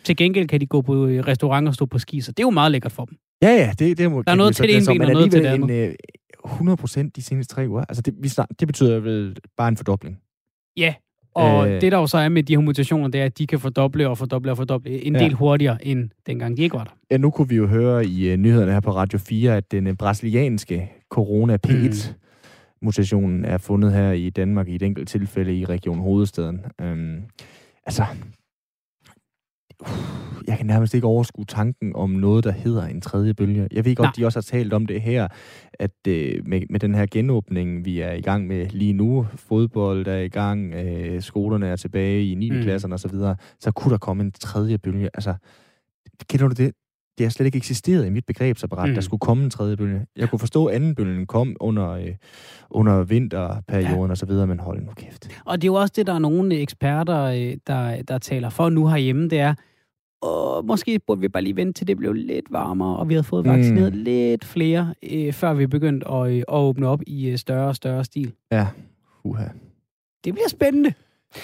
Til gengæld kan de gå på øh, restaurant og stå på ski, så det er jo meget lækkert for dem. Ja, ja, det, det må, Der er noget til det ene ben og noget til det andet. 100 procent de seneste tre uger. Altså, det, vi snart, det betyder vel bare en fordobling. Ja, og øh, det der jo så er med de her mutationer, det er, at de kan fordoble og fordoble og fordoble en ja. del hurtigere, end dengang de ikke var der. Ja, nu kunne vi jo høre i uh, nyhederne her på Radio 4, at den uh, brasilianske corona P1 mm. mutationen er fundet her i Danmark i et enkelt tilfælde i Region Hovedstaden. Um, altså, jeg kan nærmest ikke overskue tanken om noget, der hedder en tredje bølge. Jeg ved godt, Nej. de også har talt om det her, at øh, med, med den her genåbning, vi er i gang med lige nu, fodbold er i gang, øh, skolerne er tilbage i 9. Mm. klasserne osv., så, så kunne der komme en tredje bølge. Altså, kender du det? Det har slet ikke eksisteret i mit begrebsapparat, mm. der skulle komme en tredje bølge. Jeg kunne forstå, at anden bølgen kom under, øh, under vinterperioden ja. og så videre, men hold nu kæft. Og det er jo også det, der er nogle eksperter, øh, der, der taler for nu herhjemme, det er, og måske burde vi bare lige vente til det blev lidt varmere, og vi havde fået vaccineret mm. lidt flere, øh, før vi begyndte at, øh, at åbne op i øh, større og større stil. Ja, uha. Det bliver spændende.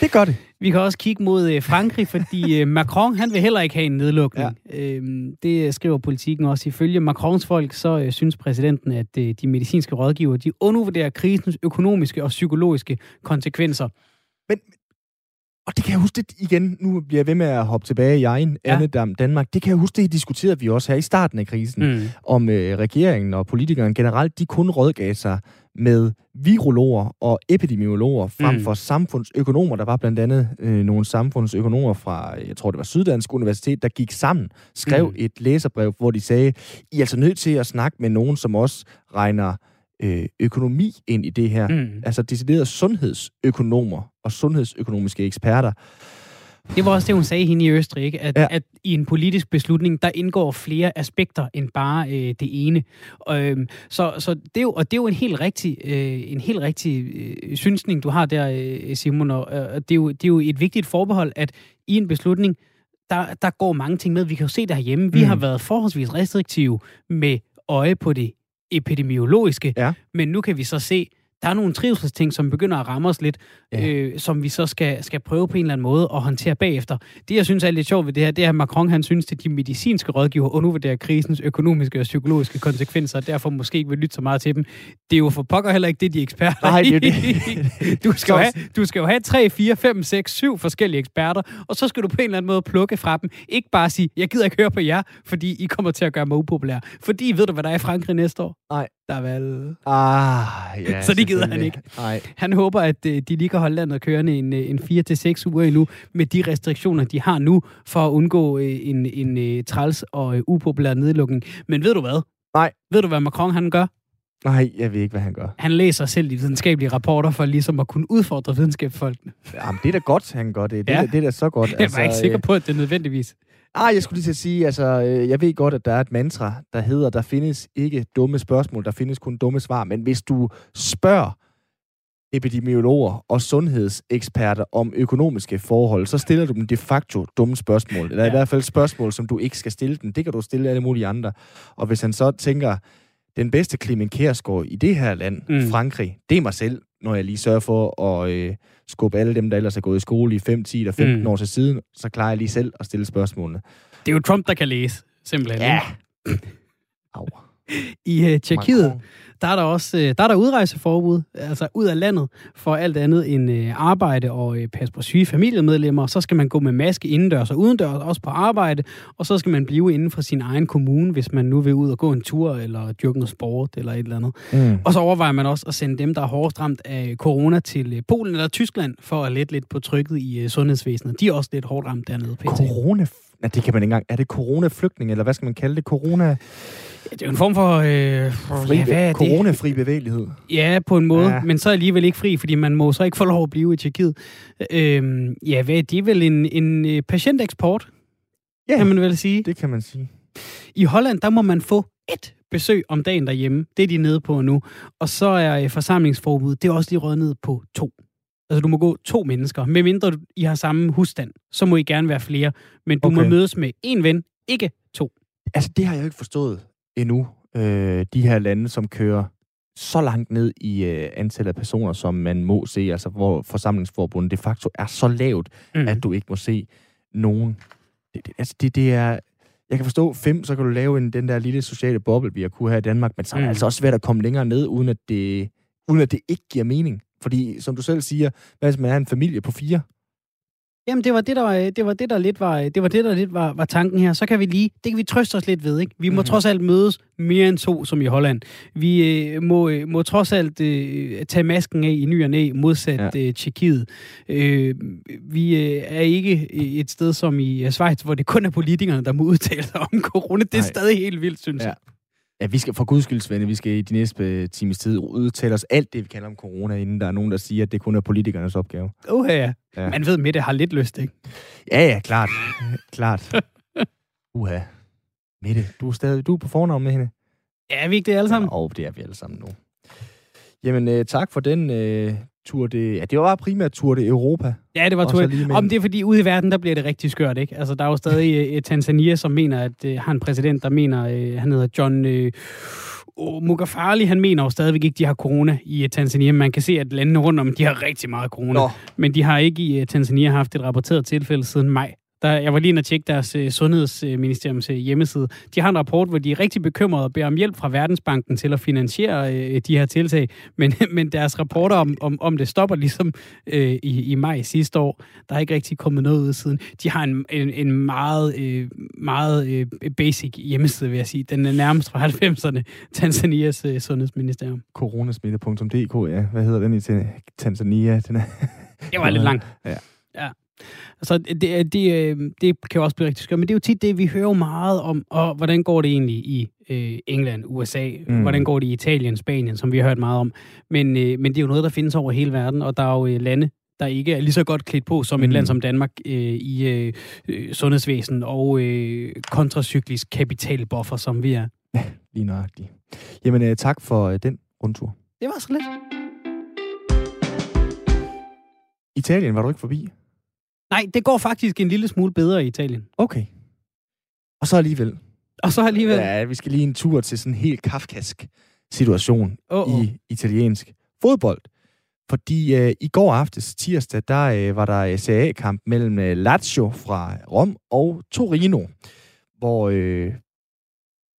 Det gør det. Vi kan også kigge mod øh, Frankrig, fordi øh, Macron han vil heller ikke have en nedlukning. Ja. Øhm, det skriver politikken også. Ifølge Macrons folk, så øh, synes præsidenten, at øh, de medicinske rådgiver de undervurderer krisens økonomiske og psykologiske konsekvenser. Men, og det kan jeg huske det igen, nu bliver jeg ved med at hoppe tilbage i egen ja. Annedam Danmark. Det kan jeg huske, det diskuterede vi også her i starten af krisen, mm. om øh, regeringen og politikerne generelt, de kun rådgav sig med virologer og epidemiologer frem mm. for samfundsøkonomer. Der var blandt andet øh, nogle samfundsøkonomer fra, jeg tror det var Syddansk Universitet, der gik sammen, skrev mm. et læserbrev, hvor de sagde, I er altså nødt til at snakke med nogen, som også regner øh, økonomi ind i det her. Mm. Altså deciderede sundhedsøkonomer og sundhedsøkonomiske eksperter. Det var også det, hun sagde hende i Østrig, ikke? At, ja. at i en politisk beslutning, der indgår flere aspekter end bare øh, det ene. Øh, så, så det er jo, og det er jo en helt rigtig, øh, en helt rigtig øh, synsning, du har der, øh, Simon, og øh, det, er jo, det er jo et vigtigt forbehold, at i en beslutning, der, der går mange ting med. Vi kan jo se det herhjemme. Vi mm. har været forholdsvis restriktive med øje på det epidemiologiske, ja. men nu kan vi så se, der er nogle trivselsting, som begynder at ramme os lidt, ja. øh, som vi så skal, skal prøve på en eller anden måde at håndtere bagefter. Det, jeg synes er lidt sjovt ved det her, det er, at Macron han synes, at de medicinske rådgiver undervurderer krisens økonomiske og psykologiske konsekvenser, og derfor måske ikke vil lytte så meget til dem. Det er jo for pokker heller ikke det, de eksperter Nej, det er det. du, skal have, du skal jo have 3, 4, 5, 6, 7 forskellige eksperter, og så skal du på en eller anden måde plukke fra dem. Ikke bare sige, jeg gider ikke høre på jer, fordi I kommer til at gøre mig upopulær. Fordi ved du, hvad der er i Frankrig næste år? Nej. Der er valg. Ah, ja, så det gider han ikke. Nej. Han håber, at øh, de lige kan holde landet kørende en, øh, en 4-6 uger endnu, med de restriktioner, de har nu, for at undgå øh, en, en, træls og upopulær nedlukning. Men ved du hvad? Nej. Ved du, hvad Macron han gør? Nej, jeg ved ikke, hvad han gør. Han læser selv de videnskabelige rapporter for ligesom at kunne udfordre videnskabsfolkene. Jamen, det er da godt, han gør det. Det, ja. er, det er da så godt. Jeg var altså, ikke sikker på, at det er nødvendigvis. Ah, jeg skulle lige til at sige, altså, øh, jeg ved godt, at der er et mantra, der hedder, der findes ikke dumme spørgsmål, der findes kun dumme svar. Men hvis du spørger epidemiologer og sundhedseksperter om økonomiske forhold, så stiller du dem de facto dumme spørgsmål. Eller ja. i hvert fald spørgsmål, som du ikke skal stille dem. Det kan du stille alle mulige andre. Og hvis han så tænker, den bedste Clemen Kærsgaard i det her land, mm. Frankrig, det er mig selv, når jeg lige sørger for at øh, skubbe alle dem, der ellers er gået i skole i 5, 10 eller 15 mm. år til siden, så klarer jeg lige selv at stille spørgsmålene. Det er jo Trump, der kan læse, simpelthen. Ja. Au. I uh, Tjekkiet, der er der også øh, der er der udrejseforbud, altså ud af landet, for alt andet end øh, arbejde og øh, passe på syge familiemedlemmer. Så skal man gå med maske indendørs og udendørs, også på arbejde, og så skal man blive inden for sin egen kommune, hvis man nu vil ud og gå en tur, eller dyrke noget sport, eller et eller andet. Mm. Og så overvejer man også at sende dem, der er hårdest ramt af corona, til Polen eller Tyskland, for at lette lidt på trykket i sundhedsvæsenet. De er også lidt hårdt ramt dernede. PT. Corona? Ja, det kan man ikke engang. Er det coronaflygtning, eller hvad skal man kalde det? Corona... Det er jo en form for... Øh, fri, ja, hvad er coronafri det? bevægelighed. Ja, på en måde, ja. men så alligevel ikke fri, fordi man må så ikke få lov at blive i Tjekkiet. Øh, ja, hvad er det vel en, en øh, patienteksport, ja, kan man vel sige? det kan man sige. I Holland, der må man få et besøg om dagen derhjemme. Det er de nede på nu. Og så er øh, forsamlingsforbud, det er også lige røget ned på to. Altså, du må gå to mennesker. Med mindre I har samme husstand, så må I gerne være flere. Men du okay. må mødes med en ven, ikke to. Altså, det har jeg ikke forstået endnu, øh, de her lande, som kører så langt ned i øh, antallet af personer, som man må se, altså hvor forsamlingsforbundet de facto er så lavt, mm. at du ikke må se nogen. Det, det, altså det, det er... Jeg kan forstå fem, så kan du lave en, den der lille sociale boble, vi har kunne her i Danmark, men så er det mm. altså også svært at komme længere ned, uden at det, uden at det ikke giver mening. Fordi, som du selv siger, hvad hvis man er en familie på fire? Jamen, det var det, der, var, det var det, der lidt var, det var, det, der lidt var, var tanken her. Så kan vi lige, det kan vi trøste os lidt ved, ikke? Vi må mm-hmm. trods alt mødes mere end to, som i Holland. Vi øh, må, øh, må trods alt øh, tage masken af i ny og næ, modsat ja. øh, Tjekkiet. Øh, vi øh, er ikke et sted som i øh, Schweiz, hvor det kun er politikerne, der må udtale sig om corona. Det er Nej. stadig helt vildt, synes jeg. Ja, vi skal for guds skyld, Svende, vi skal i de næste times tid udtale os alt det, vi kalder om corona, inden der er nogen, der siger, at det kun er politikernes opgave. Uh, ja. ja. Man ved, Mette har lidt lyst, ikke? Ja, ja, klart. klart. Uha. Mette, du er stadig du er på fornavn med hende. Ja, er vi ikke det alle sammen? Ja, og det er vi alle sammen nu. Jamen, øh, tak for den øh, Tour de... Ja, det var primært Tour de Europa. Ja, det var Tour de... Om det er fordi, ude i verden, der bliver det rigtig skørt, ikke? Altså, der er jo stadig uh, Tanzania, som mener, at uh, har en præsident, der mener, uh, han hedder John... Uh, Mugafali, han mener jo stadigvæk ikke, de har corona i Tanzania. Man kan se, at landene rundt om, de har rigtig meget corona. Nå. Men de har ikke i Tanzania haft et rapporteret tilfælde siden maj. Der, jeg var lige inde og tjekke deres uh, sundhedsministeriums uh, hjemmeside. De har en rapport, hvor de er rigtig bekymrede og beder om hjælp fra Verdensbanken til at finansiere uh, de her tiltag. Men, men deres rapporter om, om, om det stopper ligesom uh, i, i maj sidste år. Der er ikke rigtig kommet noget ud siden. De har en, en, en meget, uh, meget uh, basic hjemmeside, vil jeg sige. Den er nærmest fra 90'erne, Tanzanias uh, sundhedsministerium. Coronasmitte.dk, ja. Hvad hedder den i Tanzania? Den er... det var lidt langt. Ja. Altså, det, det, øh, det kan jo også blive rigtig skørt, men det er jo tit det, vi hører meget om, og hvordan går det egentlig i øh, England, USA, mm. hvordan går det i Italien, Spanien, som vi har hørt meget om. Men, øh, men det er jo noget, der findes over hele verden, og der er jo øh, lande, der ikke er lige så godt klædt på som mm. et land som Danmark øh, i øh, øh, sundhedsvæsen og øh, kontracyklisk kapitalbuffer, som vi er. Ja, lige nøjagtigt. Jamen, øh, tak for øh, den rundtur. Det var så lidt. Italien var du ikke forbi? Nej, det går faktisk en lille smule bedre i Italien. Okay. Og så alligevel. Og så alligevel. Ja, vi skal lige en tur til sådan en helt kafkask situation oh, oh. i italiensk fodbold. Fordi øh, i går aftes, tirsdag, der øh, var der CA-kamp mellem øh, Lazio fra Rom og Torino, hvor øh,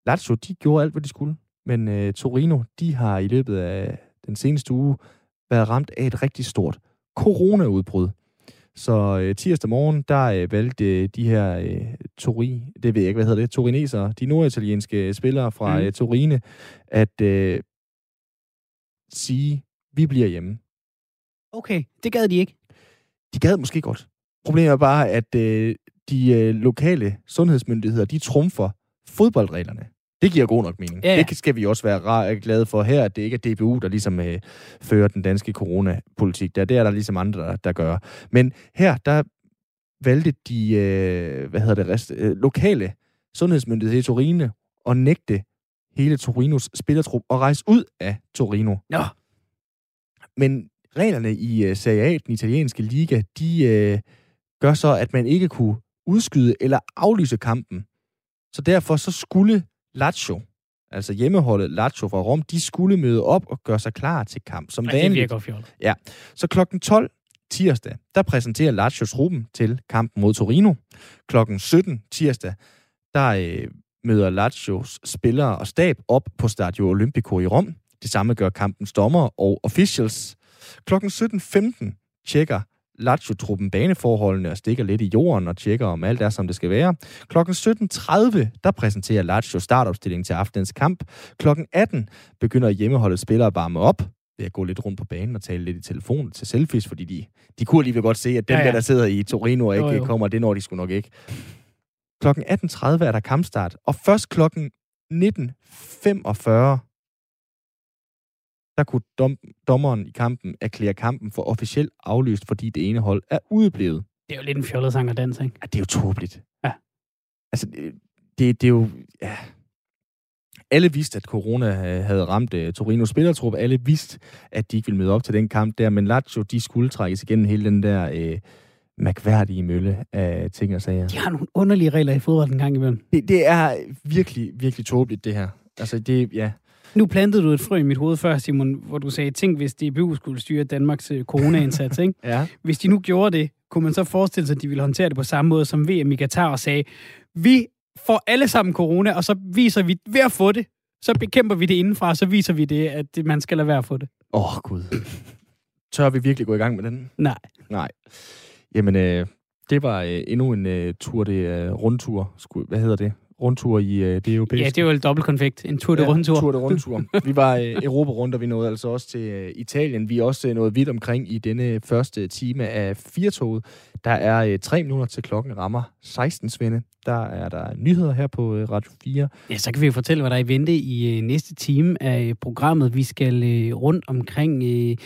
Lazio, de gjorde alt, hvad de skulle. Men øh, Torino, de har i løbet af den seneste uge været ramt af et rigtig stort coronaudbrud. Så øh, tirsdag morgen, der øh, valgte øh, de her øh, Tori, det ved jeg ikke, hvad hedder det, Torineser, de norditalienske spillere fra mm. øh, Torine, at øh, sige, vi bliver hjemme. Okay, det gad de ikke. De gad måske godt. Problemet er bare, at øh, de øh, lokale sundhedsmyndigheder, de trumfer fodboldreglerne. Det giver god nok mening. Ja, ja. Det skal vi også være glade for her, at det ikke er DBU, der ligesom øh, fører den danske coronapolitik. Der, det er der ligesom andre, der, der gør. Men her, der valgte de, øh, hvad hedder det, rest, øh, lokale sundhedsmyndigheder i Torino at nægte hele Torinos spillertrup og rejse ud af Torino. Ja. Men reglerne i uh, Serie A, den italienske liga, de uh, gør så, at man ikke kunne udskyde eller aflyse kampen. Så derfor så skulle Lazio, altså hjemmeholdet Lazio fra Rom, de skulle møde op og gøre sig klar til kamp, som Ja, vanligt. det virker. Ja, så klokken 12 tirsdag, der præsenterer Lazio truppen til kampen mod Torino. Klokken 17 tirsdag, der øh, møder Lazios spillere og stab op på Stadio Olimpico i Rom. Det samme gør kampens dommer og officials. Klokken 17.15 tjekker Lazio-truppen baneforholdene og stikker lidt i jorden og tjekker, om alt er, som det skal være. Klokken 17.30, der præsenterer Lazio startopstillingen til aftenens kamp. Klokken 18 begynder hjemmeholdet spillere at varme op ved at gå lidt rundt på banen og tale lidt i telefon til selfies, fordi de, de kunne alligevel godt se, at dem Ja, ja, der, der sidder i Torino og Jo, ikke jo. kommer, det når de sgu nok ikke. Klokken 18.30 er der kampstart, og først klokken 19.45 der kunne dom, dommeren i kampen erklære kampen for officielt aflyst, fordi det ene hold er udeblevet. Det er jo lidt en fjollet sang og dans, ikke? Ja, det er jo tåbeligt. Ja. Altså, det, det, det er jo... Ja. Alle vidste, at corona øh, havde ramt uh, Torinos spillertrup. Alle vidste, at de ikke ville møde op til den kamp der. Men Lazio, de skulle trækkes igennem hele den der øh, mærkværdige mølle af ting og sager. De har nogle underlige regler i fodbold en gang imellem. Det, det er virkelig, virkelig tåbeligt, det her. Altså, det, ja. Nu plantede du et frø i mit hoved før, Simon, hvor du sagde, tænk hvis DBU skulle styre Danmarks øh, corona-indsats, ikke? Ja. Hvis de nu gjorde det, kunne man så forestille sig, at de ville håndtere det på samme måde som VM i Katar og sagde, vi får alle sammen corona, og så viser vi, ved at få det, så bekæmper vi det indenfra, og så viser vi det, at man skal lade være at få det. Åh, oh, Gud. Tør vi virkelig gå i gang med den? Nej. Nej. Jamen, øh, det var øh, endnu en øh, tur, det øh, rundtur. Sku, hvad hedder det? Rundtur i øh, det europæiske. Ja, det er jo en dobbeltkonfekt. En tur de Ja, rundtur. Tour de rundtur. Vi var øh, Europa rundt, og vi nåede altså også til øh, Italien. Vi er også øh, nået vidt omkring i denne første time af firetoget. Der er øh, tre minutter til klokken rammer 16, Svende. Der er der nyheder her på øh, Radio 4. Ja, så kan vi jo fortælle, hvad der er i vente i øh, næste time af øh, programmet. Vi skal øh, rundt omkring øh,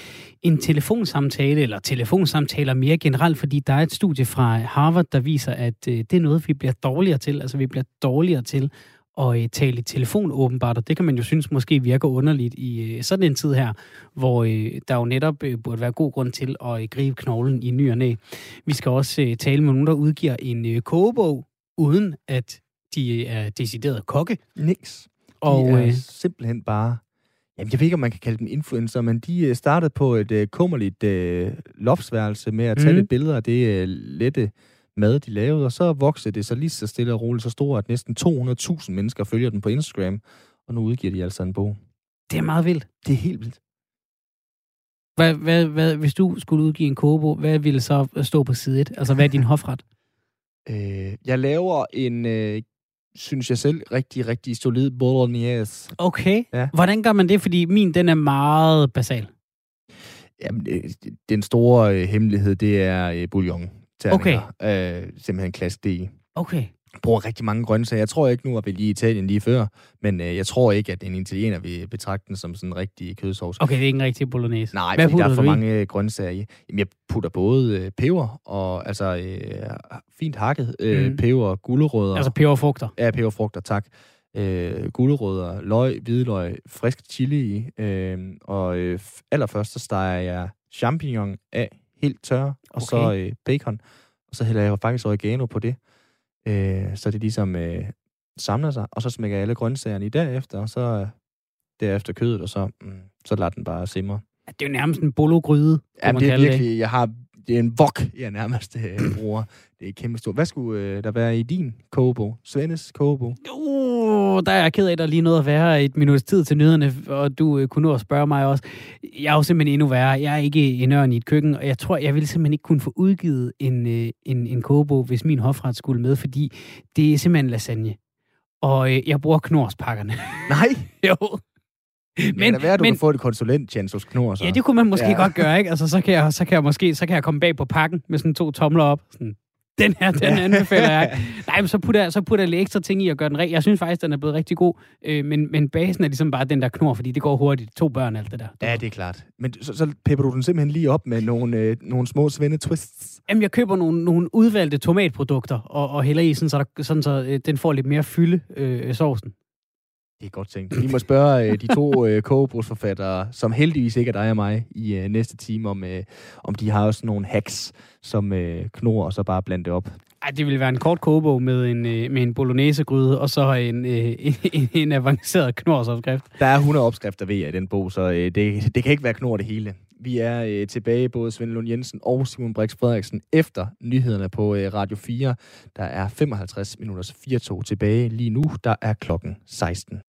en telefonsamtale, eller telefonsamtaler mere generelt, fordi der er et studie fra Harvard, der viser, at øh, det er noget, vi bliver dårligere til. Altså, vi bliver dårligere til at øh, tale i telefon åbenbart, og det kan man jo synes måske virker underligt i øh, sådan en tid her, hvor øh, der jo netop øh, burde være god grund til at øh, gribe knoglen i ny og næ. Vi skal også øh, tale med nogen, der udgiver en øh, kogebog, uden at de er decideret kokke. Niks. Og de er øh, simpelthen bare... Jamen, jeg ved ikke, om man kan kalde dem influencer, men de startede på et øh, kummerligt øh, loftsværelse med at tage mm. lidt billeder af det øh, lette mad, de lavede, og så voksede det så lige så stille og roligt så stort, at næsten 200.000 mennesker følger den på Instagram, og nu udgiver de altså en bog. det er meget vildt. Det er helt vildt. Hvad, hvad, hvad, hvis du skulle udgive en kogebog, hvad ville så stå på side 1? Altså, hvad er din hofret? Øh, jeg laver en, øh, synes jeg selv, rigtig, rigtig solid bolognese. Okay. Ja. Hvordan gør man det? Fordi min, den er meget basal. Jamen, øh, den store øh, hemmelighed, det er øh, bouillon. Okay. Øh, simpelthen klasse D. Okay. bruger rigtig mange grøntsager. Jeg tror ikke, nu var vi lige i Italien lige før, men øh, jeg tror ikke, at en italiener vil betragte den som sådan en rigtig kødsovs. Okay, det er ikke en rigtig bolognese. Nej, Hvad fordi der er for du i? mange øh, grøntsager i. Jamen, jeg putter både øh, peber og altså øh, fint hakket øh, Mm. peber, gulerødder. Altså peber og frugter. Ja, peberfrugter, tak. Øh, gulerødder, løg, hvidløg, frisk chili i. Øh, og øh, allerførst, så steger jeg champignon af helt tør, og Okay. så øh, bacon. Og så hælder jeg faktisk oregano på det. Øh, så det ligesom øh, samler sig, og så smækker jeg alle grøntsagerne i derefter, og så øh, derefter kødet, og så, mm, så lader den bare simre. Ja, Det er jo nærmest en bologryde, Ja, man det er virkelig, jeg har, det er en vok, jeg nærmest øh, bruger. Det er kæmpe stort. Hvad skulle øh, der være i din kogebog? Svendes kogebog? Uh, der er jeg ked af, at der lige noget at være et minuts tid til nyhederne, og du øh, kunne nå at spørge mig også. Jeg er jo simpelthen endnu værre. Jeg er ikke en ørn i et køkken, og jeg tror, jeg ville simpelthen ikke kunne få udgivet en, øh, en, en kogebog, hvis min hofret skulle med, fordi det er simpelthen lasagne. Og øh, jeg bruger knorspakkerne. Nej! jo. Men, det kan da være, at du men, kan få et konsulenttjans hos Knor, så. Ja, det kunne man måske ja. godt gøre, ikke? Altså, så kan, jeg, så kan jeg måske så kan jeg komme bag på pakken med sådan to tomler op. Sådan, den her, den anbefaler jeg. ikke. Nej, men så putter, jeg, så putter jeg lidt ekstra ting i og gør den rigtig. Jeg synes faktisk, den er blevet rigtig god. Øh, men, men basen er ligesom bare den der knor, fordi det går hurtigt. To børn, alt det der. Ja, det er klart. Men så, så pepper du den simpelthen lige op med nogle, øh, nogle små svende twists. Jamen, jeg køber nogle, nogle udvalgte tomatprodukter og, og hælder i, sådan, så, der, sådan, så øh, den får lidt mere fylde, øh, sovsen. Det er godt tænkt. Vi må spørge øh, de to øh, kogebrugsforfattere, som heldigvis ikke er dig og mig, i øh, næste time, om, øh, om de har også nogle hacks, som øh, knor og så bare blande det op. Ej, det ville være en kort kogebog med en, øh, med en bolognese-gryde, og så en, øh, en, en avanceret knorsopskrift. Der er 100 opskrifter, ved jeg, i den bog, så øh, det, det kan ikke være knor det hele. Vi er øh, tilbage, både Svend Lund Jensen og Simon Brix Frederiksen, efter nyhederne på øh, Radio 4. Der er 55 minutters 4 tilbage lige nu. Der er klokken 16.